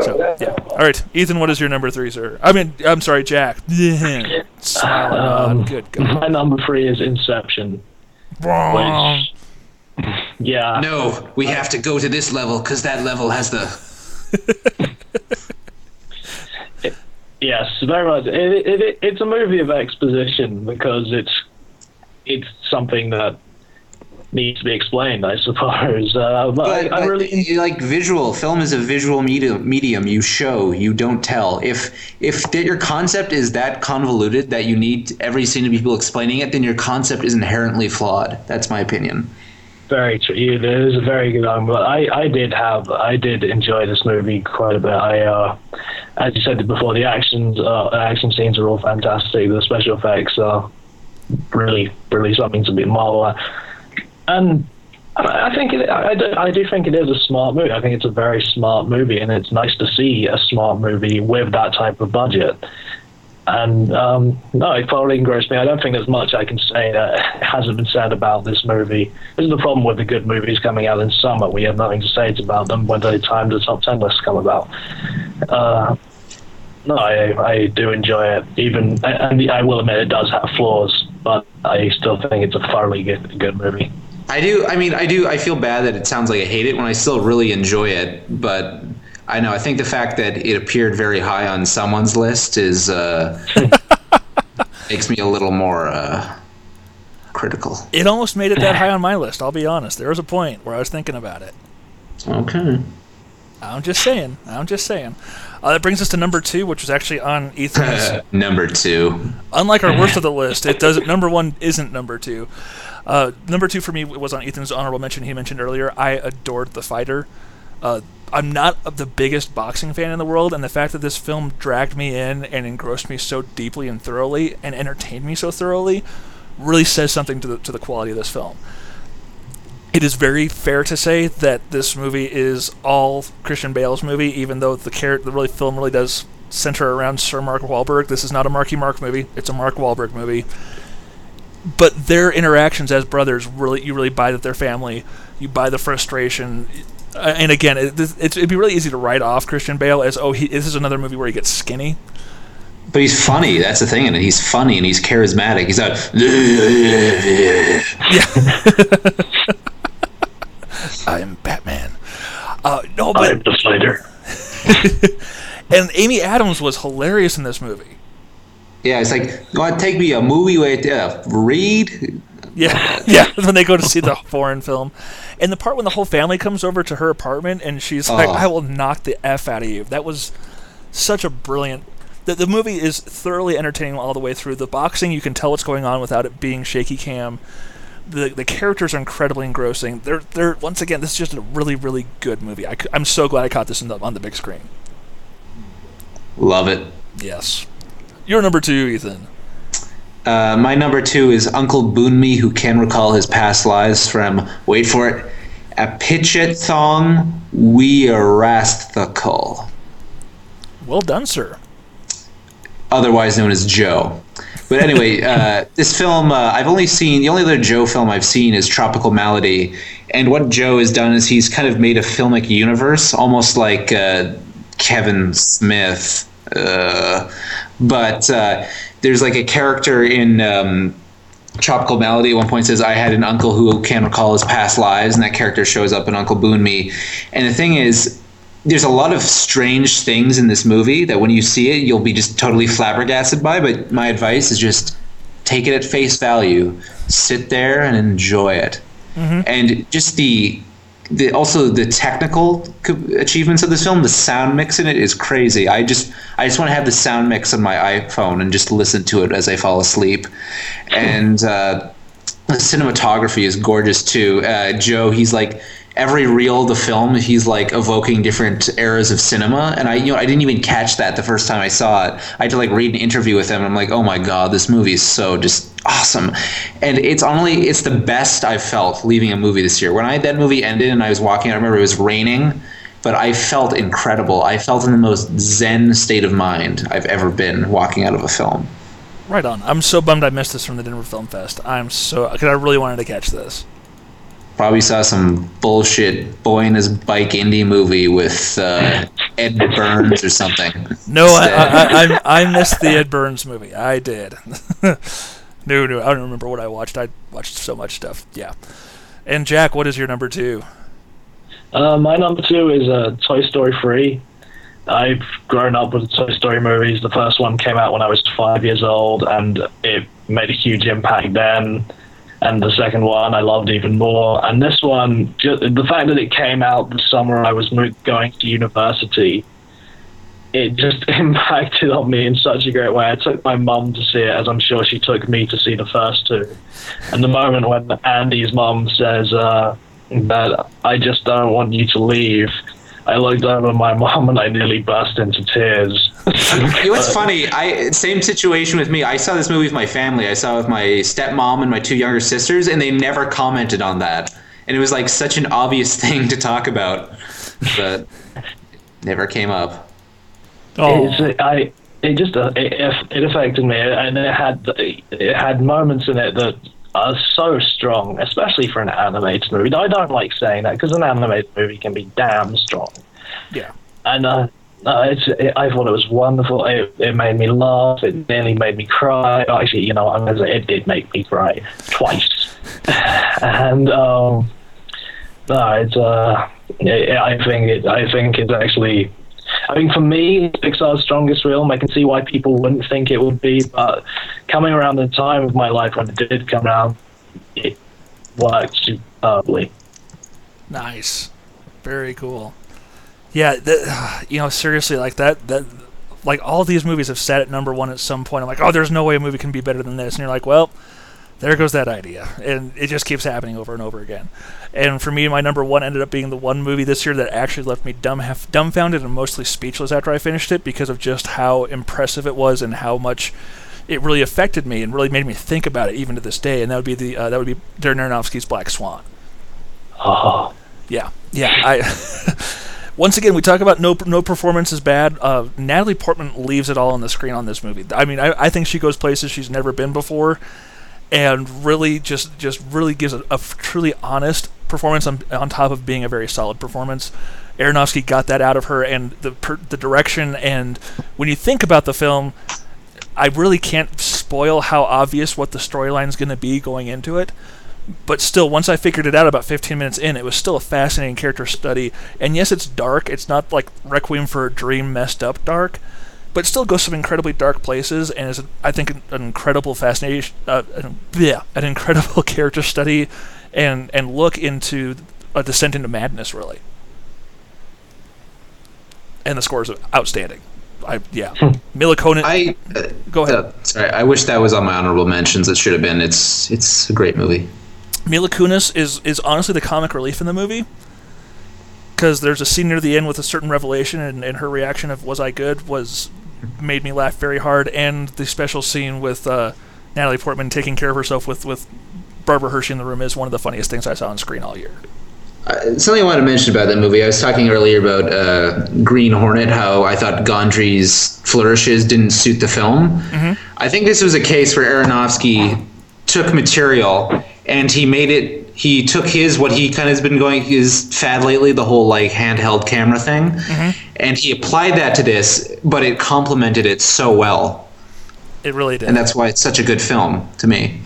So yeah, all right, Ethan, what is your number three, sir? I mean, I'm sorry, Jack. *laughs* *laughs* Smiling Um, on. Good God. My number three is Inception. Wrong. Yeah. No, we have to go to this level because that level has the. *laughs* Yes, very much. It, it, it, it's a movie of exposition because it's it's something that needs to be explained, I suppose. *laughs* Uh, but, But, I, I really like visual film is a visual medium. Medium you show, you don't tell. If if that your concept is that convoluted that you need every scene to be people explaining it, then your concept is inherently flawed. That's my opinion. Very true. Is a very good one, but I, I did have I did enjoy this movie quite a bit. I uh, as you said before, the actions uh, action scenes are all fantastic. The special effects are really really something to be marvel at. And I I think it, I, do, I do think it is a smart movie. I think it's a very smart movie, and it's nice to see a smart movie with that type of budget. And um, no, it totally engrossed me. I don't think there's much I can say that *laughs* hasn't been said about this movie. This is the problem with the good movies coming out in summer. We have nothing to say about them when the time the top ten lists come about. Uh, no, I, I do enjoy it. Even and I will admit it does have flaws, but I still think it's a thoroughly good good movie. I do. I mean, I do. I feel bad that it sounds like I hate it when I still really enjoy it. But I know. I think the fact that it appeared very high on someone's list is uh, *laughs* makes me a little more uh, critical. It almost made it that *laughs* high on my list. I'll be honest. There was a point where I was thinking about it. Okay. I'm just saying. I'm just saying. Uh, that brings us to number two, which was actually on Ethan's. *laughs* Number two. Unlike our worst of the list, it doesn't. Number one isn't number two. Uh, number two for me was on Ethan's honorable mention. He mentioned earlier. I adored the fighter. Uh, I'm not the biggest boxing fan in the world, and the fact that this film dragged me in and engrossed me so deeply and thoroughly, and entertained me so thoroughly, really says something to the to the quality of this film. It is very fair to say that this movie is all Christian Bale's movie, even though the the really film really does center around Sir Mark Wahlberg. This is not a Marky Mark movie; it's a Mark Wahlberg movie. But their interactions as brothers really, you really buy that they're family. You buy the frustration, uh, and again, it, it'd be really easy to write off Christian Bale as oh, he, this is another movie where he gets skinny. But he's funny. That's the thing, and he's funny and he's charismatic. He's like, *laughs* I'm Batman. Uh, no, but I'm the fighter. *laughs* and Amy Adams was hilarious in this movie. Yeah, it's like, want take me a movie with uh, read? Yeah, *laughs* yeah. When they go to see the foreign film, and the part when the whole family comes over to her apartment and she's like, Oh. "I will knock the f out of you." That was such a brilliant. The, the movie is thoroughly entertaining all the way through. The boxing, you can tell what's going on without it being shaky cam. The the characters are incredibly engrossing. They're they're once again, this is just a really really good movie. I, am so glad I caught this in the, on the big screen. Love it. Yes, you're number two, Ethan. Uh, my number two is Uncle Boonmee, who can recall his past lives from, wait for it, Apichatpong, we arrest the cull. Well done, sir. otherwise known as Joe. But anyway, *laughs* uh, this film, uh, I've only seen, the only other Joe film I've seen is Tropical Malady. And what Joe has done is he's kind of made a filmic universe, almost like uh, Kevin Smith. Uh, but uh, there's like a character in um, Tropical Malady at one point says, I had an uncle who can recall his past lives, and that character shows up in Uncle Boonmee. And the thing is, there's a lot of strange things in this movie that when you see it, you'll be just totally flabbergasted by. But my advice is just take it at face value, sit there and enjoy it. And just the, the also the technical achievements of this film, the sound mix in it is crazy. I just I just want to have the sound mix on my iPhone and just listen to it as I fall asleep. And uh, the cinematography is gorgeous too. Uh, Joe, he's like every reel of the film, he's like evoking different eras of cinema, and I, you know, I didn't even catch that the first time I saw it. I had to like read an interview with him, and I'm like, oh my god, this movie is so just awesome, and it's only it's the best I've felt leaving a movie this year. When I that movie ended and I was walking, I remember it was raining. But I felt incredible. I felt in the most zen state of mind I've ever been walking out of a film. Right on. I'm so bummed I missed this from the Denver Film Fest. I'm so because I really wanted to catch this. Probably saw some bullshit boy and his bike indie movie with uh, Ed Burns or something. No, I, I, I, I missed the Ed Burns movie. I did. *laughs* no, no, I don't remember what I watched. I watched so much stuff. Yeah. And Jack, what is your number two? Uh, my number two is uh, Toy Story 3. I've grown up with Toy Story movies. The first one came out when I was five years old, and it made a huge impact then. And the second one I loved even more. And this one, ju- the fact that it came out the summer I was going to university, it just *laughs* impacted on me in such a great way. I took my mum to see it, as I'm sure she took me to see the first two. And the moment when Andy's mum says uh, that I just don't want you to leave, I looked over my mum and I nearly burst into tears. You know what's funny? I same situation with me. I saw this movie with my family. I saw it with my stepmom and my two younger sisters, and they never commented on that. And it was like such an obvious *laughs* thing to talk about, but never came up. Oh, It's, I it just uh, it, it affected me, and it had it had moments in it that are so strong, especially for an animated movie. I don't like saying that because an animated movie can be damn strong. yeah. And uh, no, it's it, I thought it was wonderful. It, it made me laugh. It nearly made me cry. Actually, you know, I'm gonna say it did make me cry twice. *sighs* and um, no, it's uh, it, I think it. I think it's actually. I think for me, it's Pixar's strongest film. I can see why people wouldn't think it would be, but coming around the time of my life when it did come around, it worked superbly. Nice. Very cool. Yeah, that, you know, seriously, like that, that, like all these movies have sat at number one at some point. I'm like, oh, there's no way a movie can be better than this, and you're like, well, there goes that idea, and it just keeps happening over and over again. And for me, my number one ended up being the one movie this year that actually left me dumb, half, dumbfounded and mostly speechless after I finished it because of just how impressive it was and how much it really affected me and really made me think about it even to this day. And that would be the uh, that would be Darren Aronofsky's Black Swan. Oh, Yeah, yeah. I *laughs* once again we talk about no no performance is bad. Uh, Natalie Portman leaves it all on the screen on this movie. I mean, I, I think she goes places she's never been before, and really just just really gives a, a truly honest performance on on top of being a very solid performance. Aronofsky got that out of her, and the per, the direction and when you think about the film, I really can't spoil how obvious what the storyline is going to be going into it. But still, once I figured it out about 15 minutes in, it was still a fascinating character study. And yes, it's dark. It's not like Requiem for a Dream messed up dark, but it still goes some incredibly dark places and is, I think, an, an incredible fascination, uh, an, yeah, an incredible *laughs* character study and, and look into a descent into madness, really. And the score is outstanding. I yeah, Mila Kunis. I uh, Go ahead. uh, sorry, I wish that was on my honorable mentions. It should have been. It's it's a great movie. Mila Kunis is is honestly the comic relief in the movie because there's a scene near the end with a certain revelation, and, and her reaction of "Was I good?" was made me laugh very hard, and the special scene with uh, Natalie Portman taking care of herself with with Barbara Hershey in the room is one of the funniest things I saw on screen all year. Uh, something I wanted to mention about that movie. I was talking earlier about uh, Green Hornet, how I thought Gondry's flourishes didn't suit the film. I think this was a case where Aronofsky took material and he made it. He took his what he kind of has been going his fad lately, the whole like handheld camera thing, mm-hmm. and he applied that to this, but it complemented it so well, It really did. and that's why it's such a good film to me.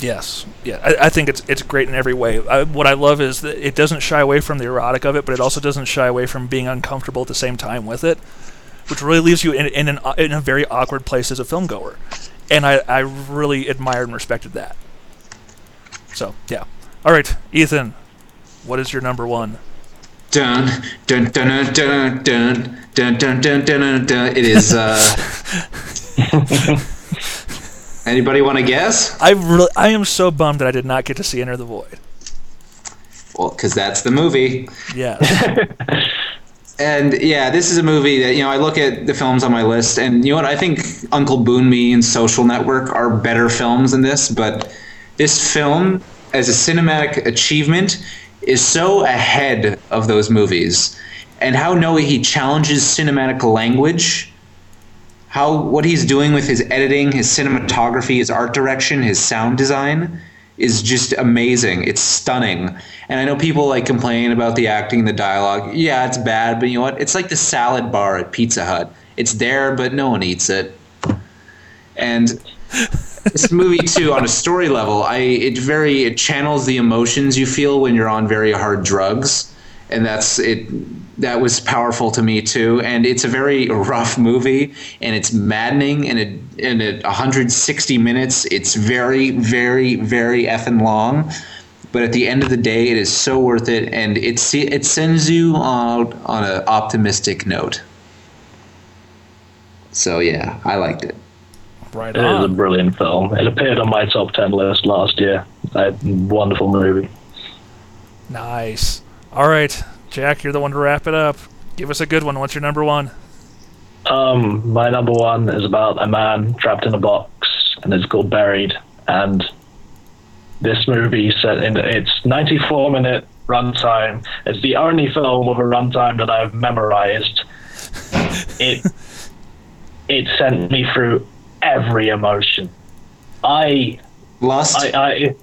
Yes, yeah, I, I think it's it's great in every way. I, what I love is that it doesn't shy away from the erotic of it, but it also doesn't shy away from being uncomfortable at the same time with it, which really leaves you in in, an, in a very awkward place as a film goer, and I, I really admired and respected that. So yeah, all right, Ethan, what is your number one? Dun dun dun dun dun dun dun dun dun dun dun. It is. Uh, anybody want to guess? I really I am so bummed that I did not get to see Enter the Void. Well, because that's the movie. Yes, And yeah, this is a movie that you know. I look at the films on my list, and you know what? I think Uncle Boonmee and Social Network are better films than this. But this film, as a cinematic achievement, is so ahead of those movies, and how Noé he challenges cinematic language. How what he's doing with his editing, his cinematography, his art direction, his sound design is just amazing. It's stunning. And I know people like complain about the acting, the dialogue. Yeah, it's bad, but you know what? It's like the salad bar at Pizza Hut. It's there, but no one eats it. And this movie too, on a story level, I it very it channels the emotions you feel when you're on very hard drugs, and that's it. that was powerful to me too. And it's a very *laughs* rough movie, and it's maddening. And it in at 160 minutes, it's very, very, very effing long. But at the end of the day, it is so worth it, and it se- it sends you out on an optimistic note. So yeah, I liked it. Right It is a brilliant film. It appeared on my top 10 list last year. A wonderful movie. Nice. All right, Jack, you're the one to wrap it up. Give us a good one. What's your number one? Um, my number one is about a man trapped in a box, and it's called Buried. And this movie set in its 94 minute runtime. It's the only film with a runtime that I've memorized. *laughs* It it sent me through every emotion. I Lust. I, I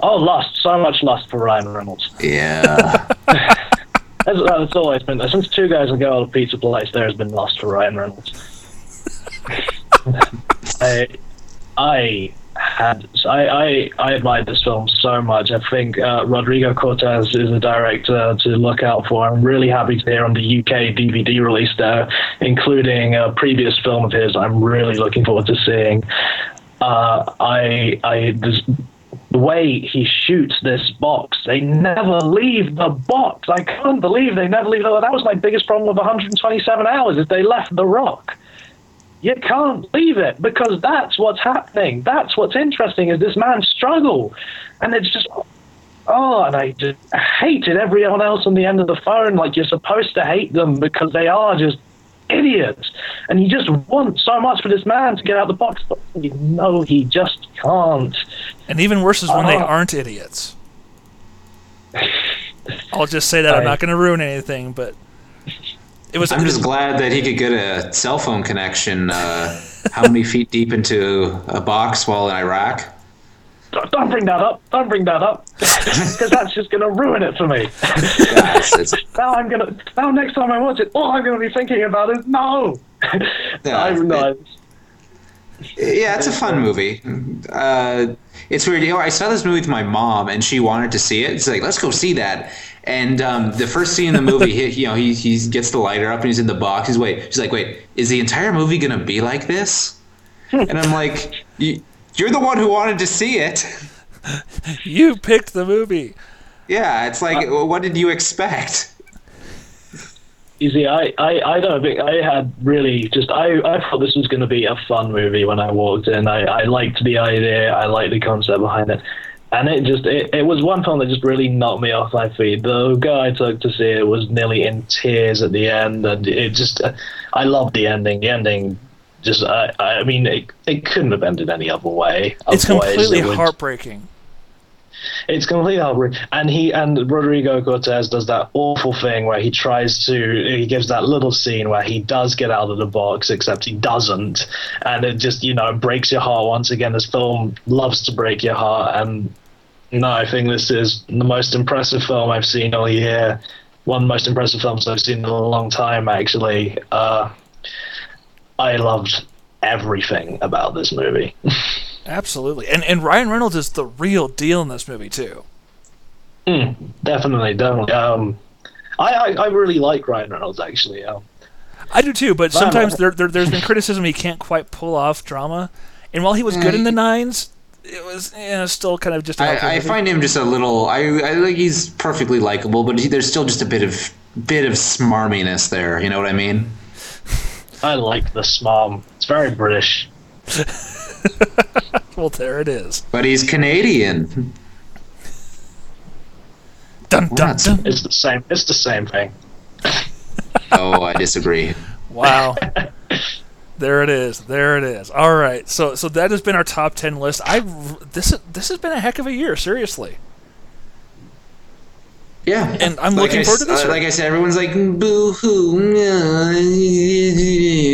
oh lust so much lust for Ryan Reynolds. yeah. *laughs* *laughs* That's, that's always been since two guys ago at a pizza place. There's been lust for Ryan Reynolds. *laughs* I, I had I, I I admired this film so much. I think uh, Rodrigo Cortés is a director to look out for. I'm really happy to hear on the UK DVD release there, including a previous film of his. I'm really looking forward to seeing. Uh, I I this, the way he shoots this box, they never leave the box. I can't believe they never leave. That was my biggest problem with 127 hours. Is they left the rock. You can't believe it because that's what's happening. That's what's interesting is this man's struggle, and it's just oh, and I just hated everyone else on the end of the phone. Like you're supposed to hate them because they are just idiots, and you just want so much for this man to get out the box, but you know he just can't. And even worse is when they Uh, aren't idiots. I'll just say that I'm not going to ruin anything, but it was. I'm just glad that he could get a cell phone connection. Uh, how many feet deep into a box while in Iraq? Don't don't bring that up. Don't bring that up *laughs* because that's just going to ruin it for me. Yeah, it's- it's- *laughs* now I'm gonna. Now next time I watch it, all I'm going to be thinking about is no. *laughs* Yeah, I'm not. Yeah, it's a fun movie. Uh, it's weird. You know, I saw this movie with my mom, and she wanted to see it. It's like, let's go see that. And um, the first scene in the movie, he, you know, he he gets the lighter up and he's in the box. He's wait. She's like, wait, is the entire movie gonna be like this? And I'm like, "You- you're the one who wanted to see it. *laughs* you picked the movie. Yeah, it's like, Uh, what did you expect? You see, I, I, I don't think I had really just I, I thought this was going to be a fun movie when I walked in. I, I liked the idea, I liked the concept behind it, and it just it, it was one film that just really knocked me off my feet. The guy I took to see it was nearly in tears at the end, and it just uh, I loved the ending. The ending just I, I mean it, it couldn't have ended any other way. It's Otherwise, completely it would- heartbreaking. it's completely heartbreaking. And he and Rodrigo Cortés does that awful thing where he tries to he gives that little scene where he does get out of the box, except he doesn't, and it just you know breaks your heart once again. This film loves to break your heart, and no, I think this is the most impressive film I've seen all year. One of the most impressive films I've seen in a long time, actually. Uh, I loved everything about this movie. *laughs* Absolutely. And and Ryan Reynolds is the real deal in this movie too. Mm, definitely, definitely. Um, I, I, I really like Ryan Reynolds actually. Um, I do too, but sometimes there, there there's been criticism he can't quite pull off drama. And while he was good in the nines, it was you know, still kind of just. I, I find him just a little. I, I think he's perfectly likable, but he, there's still just a bit of bit of smarminess there. You know what I mean? *laughs* I like the smarm. It's very British. *laughs* well, there it is. But he's Canadian. Dun dun dun. It's the same. It's the same thing. Oh, I disagree. Wow. *laughs* there it is. There it is. All right. So so that has been our top ten list. I this this has been a heck of a year. Seriously. Yeah, And I'm Like looking I forward to this uh. Like I said, everyone's like boo hoo,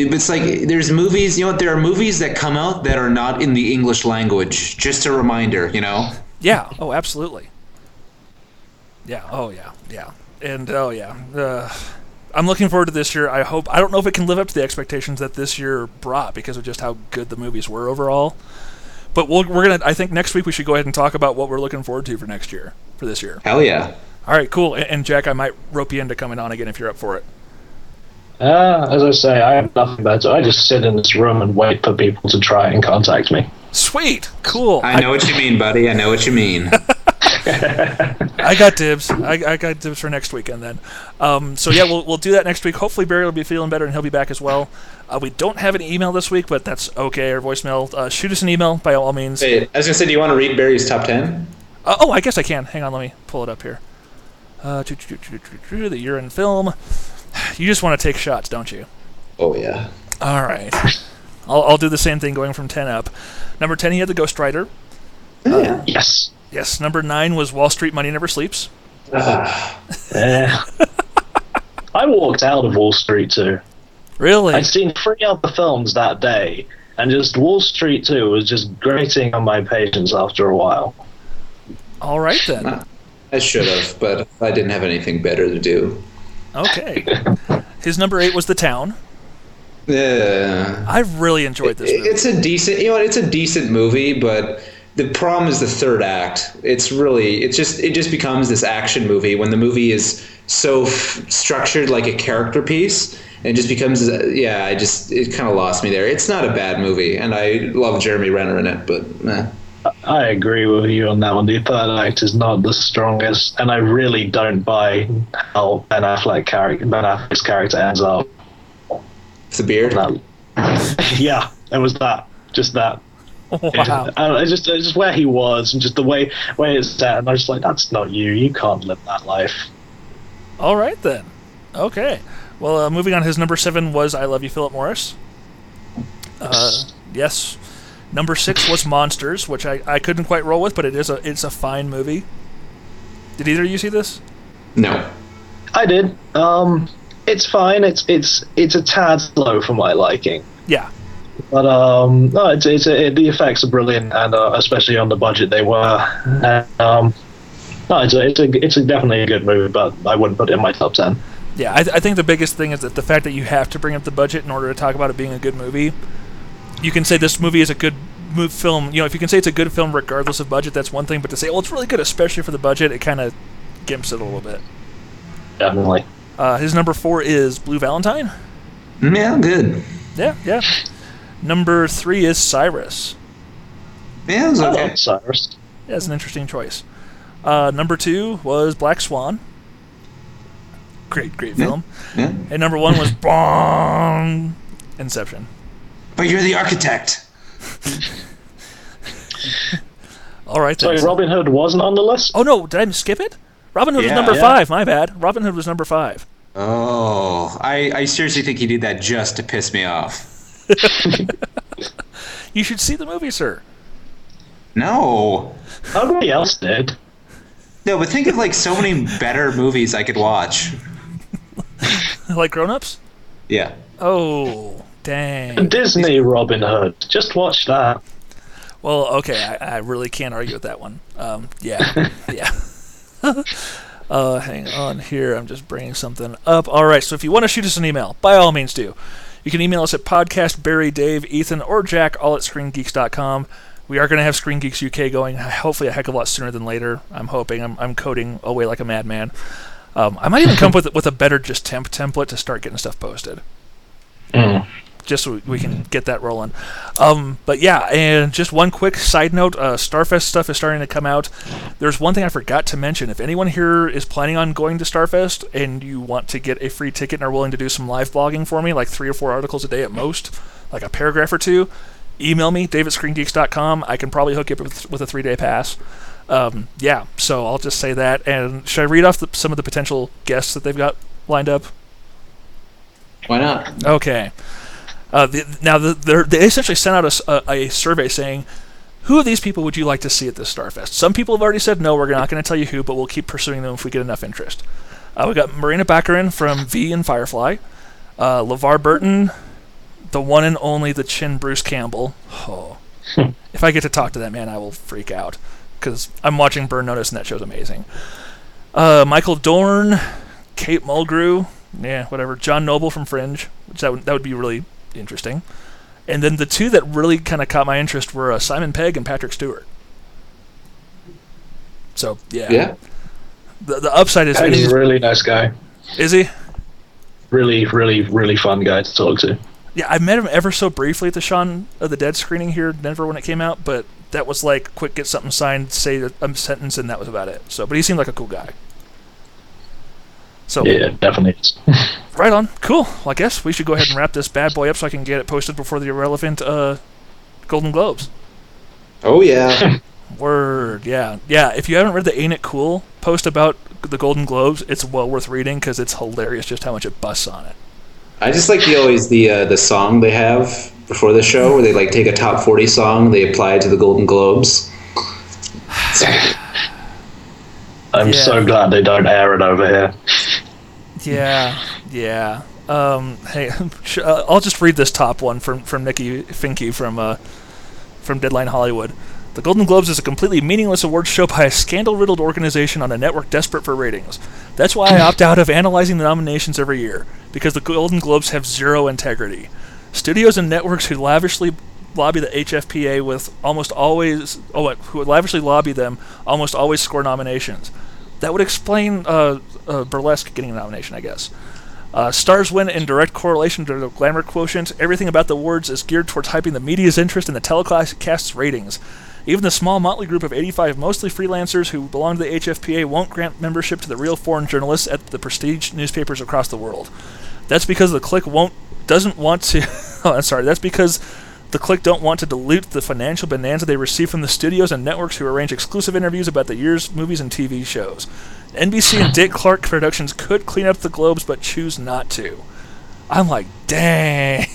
but it's like there's movies. You know what? There are movies that come out that are not in the English language. Just a reminder, you know. Yeah. Oh, absolutely. Yeah. Oh, yeah. Yeah. And oh, yeah. Uh, I'm looking forward to this year. I hope. I don't know if it can live up to the expectations that this year brought because of just how good the movies were overall. But we'll, we're gonna. I think next week we should go ahead and talk about what we're looking forward to for next year, for this year. Hell yeah. All right, cool. And, and Jack, I might rope you into coming on again if you're up for it. Uh, as I say, I have nothing better. I just sit in this room and wait for people to try and contact me. Sweet, cool. I know what you mean, buddy. I know what you mean. *laughs* I got dibs. I, I got dibs for next weekend then. Um, so yeah, we'll we'll do that next week. Hopefully Barry will be feeling better and he'll be back as well. Uh, we don't have an email this week, but that's okay. Or voicemail. Uh, shoot us an email by all means. Hey, I was gonna say, do you want to read Barry's top ten? Uh, oh, I guess I can. Hang on, let me pull it up here. Uh, the year in film. *sighs* You just want to take shots, don't you? Oh yeah. All right. I'll, I'll do the same thing going from 10 up. Number 10, he had The Ghost Writer. Yes. Yes. Number 9 was Wall Street Money Never Sleeps. Eh. *laughs* I walked out of Wall Street too. Really? I'd seen three other films that day, and just Wall Street 2 was just grating on my patience after a while. All right then. I should have, but I didn't have anything better to do. Okay. His number 8 was The Town. Yeah. I really enjoyed this movie. It's a decent, you know, it's a decent movie, but the problem is the third act. It's really, it's just, it just becomes this action movie when the movie is so f- structured like a character piece. And it just becomes, yeah, I just, it kind of lost me there. It's not a bad movie, and I love Jeremy Renner in it, but eh. I agree with you on that one. The third act is not the strongest, and I really don't buy how Ben Affleck character Ben Affleck's character ends up. It's the beard. *laughs* yeah, it was that, just that. Wow. And it's just, it's just where he was, and just the way way it's set, and I was just like, that's not you. You can't live that life. All right then. Okay. Well, uh, moving on. His number 7 was I Love You, Philip Morris. Uh, yes. Number 6 was Monsters, which I, I couldn't quite roll with, but it is a it's a fine movie. Did either of you see this? No. I did. Um, it's fine. It's it's it's a tad slow for my liking. Yeah. But um, no, it's it's it, the effects are brilliant, and uh, especially on the budget they were. And, um, no, it's a, it's a it's a definitely a good movie, but I wouldn't put it in my top ten. Yeah, I, th- I think the biggest thing is that the fact that you have to bring up the budget in order to talk about it being a good movie. You can say this movie is a good mo- film. You know, if you can say it's a good film regardless of budget, that's one thing. But to say, well, it's really good, especially for the budget, it kind of gimps it a little bit. Definitely. Uh, his number four is Blue Valentine. Yeah, good. Yeah, yeah. Number three is Cyrus. Yeah, it I love Cyrus. Yeah, it's an interesting choice. Uh, number two was Black Swan. Great, great film. Yeah. And number one was Bong Inception. But you're the architect. *laughs* All right. Sorry, then. Robin Hood wasn't on the list. Oh no, did I skip it? Robin Hood Yeah. was number Yeah. five. My bad. Robin Hood was number five. Oh, I, I seriously think he did that just to piss me off. *laughs* You should see the movie, sir. No. Nobody else did. No, but think of like so many better movies I could watch. *laughs* like Grown Ups. Yeah. Oh, dang. Disney Robin Hood. Just watch that. Well, okay, I, I really can't argue with that one. Um, yeah, *laughs* yeah. uh, hang on here. I'm just bringing something up. All right, so if you want to shoot us an email, by all means do. You can email us at podcast Barry, Dave, Ethan, or Jack, all at screengeeks.com. We are going to have Screen Geeks UK going, hopefully a heck of a lot sooner than later. I'm hoping. I'm, I'm coding away like a madman. Um, I might even come up with with a better just temp template to start getting stuff posted. Just so we- can get that rolling. Um, but yeah, and just one quick side note: uh, Starfest stuff is starting to come out. There's one thing I forgot to mention. If anyone here is planning on going to Starfest and you want to get a free ticket and are willing to do some live blogging for me, like three or four articles a day at most, like a paragraph or two, email me dave at screengeeks.com. I can probably hook you up with, with a three day pass. Um, yeah, so I'll just say that. And should I read off the, some of the potential guests that they've got lined up? Why not? Okay. Uh, the, now, the, they're- essentially sent out a survey saying, who of these people would you like to see at this Starfest? Some people have already said no, we're not going to tell you who, but we'll keep pursuing them if we get enough interest. Uh, we got Morena Baccarin from V and Firefly, uh, LeVar Burton, the one and only the Chin Bruce Campbell. Oh. if I get to talk to that man, I will freak out because I'm watching Burn Notice and that show's amazing. Uh, Michael Dorn, Kate Mulgrew, yeah, whatever. John Noble from Fringe, which that would, that would be really interesting. And then the two that really kind of caught my interest were uh, Simon Pegg and Patrick Stewart. So yeah, Yeah. The, the upside is He's he's, a really nice guy. is he? Really, really, really fun guy to talk to. Yeah, I met him ever so briefly at the Shaun of the Dead screening here in Denver when it came out, but that was like quick get something signed, say a, a sentence, and that was about it. So, but he seemed like a cool guy. So Yeah, definitely. *laughs* right on, cool. Well, I guess we should go ahead and wrap this bad boy up so I can get it posted before the irrelevant uh, Golden Globes. Oh yeah. *laughs* Word, yeah, yeah. If you haven't read the Ain't It Cool post about the Golden Globes, it's well worth reading because it's hilarious just how much it busts on it. I just like the always the uh, the song they have before the show where they like take a top forty song, they apply it to the Golden Globes. *sighs* I'm Yeah. so glad they don't air it over here. Yeah, yeah. Um, hey, *laughs* uh, I'll just read this top one from from Nikki Finke from uh, from Deadline Hollywood. The Golden Globes is a completely meaningless awards show by a scandal-riddled organization on a network desperate for ratings. That's why I opt out of analyzing the nominations every year because the Golden Globes have zero integrity. Studios and networks who lavishly lobby the HFPA with almost always oh who lavishly lobby them almost always score nominations. That would explain uh, uh, Burlesque getting a nomination, I guess. Uh, stars win in direct correlation to the glamour quotient. Everything about the awards is geared towards hyping the media's interest in the telecast's ratings. Even the small motley group of 85 mostly freelancers who belong to the HFPA won't grant membership to the real foreign journalists at the prestige newspapers across the world. That's because the clique won't doesn't want to. *laughs* oh, I'm sorry. That's because the clique don't want to dilute the financial bonanza they receive from the studios and networks who arrange exclusive interviews about the year's movies and TV shows. NBC and Dick Clark Productions could clean up the globes, but choose not to. I'm like, dang.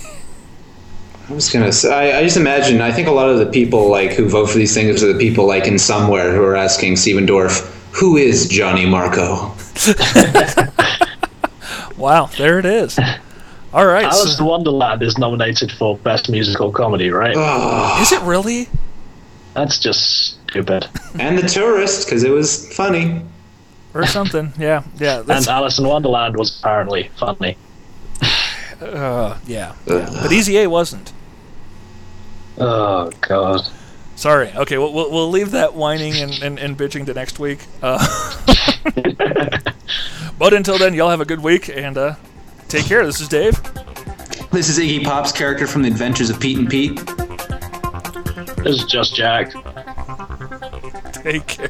I was gonna say, I, I just imagine. I think a lot of the people like who vote for these things are the people like in somewhere who are asking Stephen Dorff, "Who is Johnny Marco?" *laughs* Wow, there it is. All right. Alice so- in Wonderland is nominated for Best Musical Comedy, right? Oh, is it really? That's just stupid. and the tourist because it was funny. Or something. *laughs* Yeah, yeah. And Alice in Wonderland was apparently funny. uh, yeah, yeah. But Easy A wasn't. Oh god. Sorry. Okay, we'll, we'll, we'll leave that whining and, and, and bitching to next week. Uh, *laughs* *laughs* but until then, y'all have a good week and uh, take care. This is Dave. This is Iggy Pop's character from The Adventures of Pete and Pete. This is just Jack. Take care.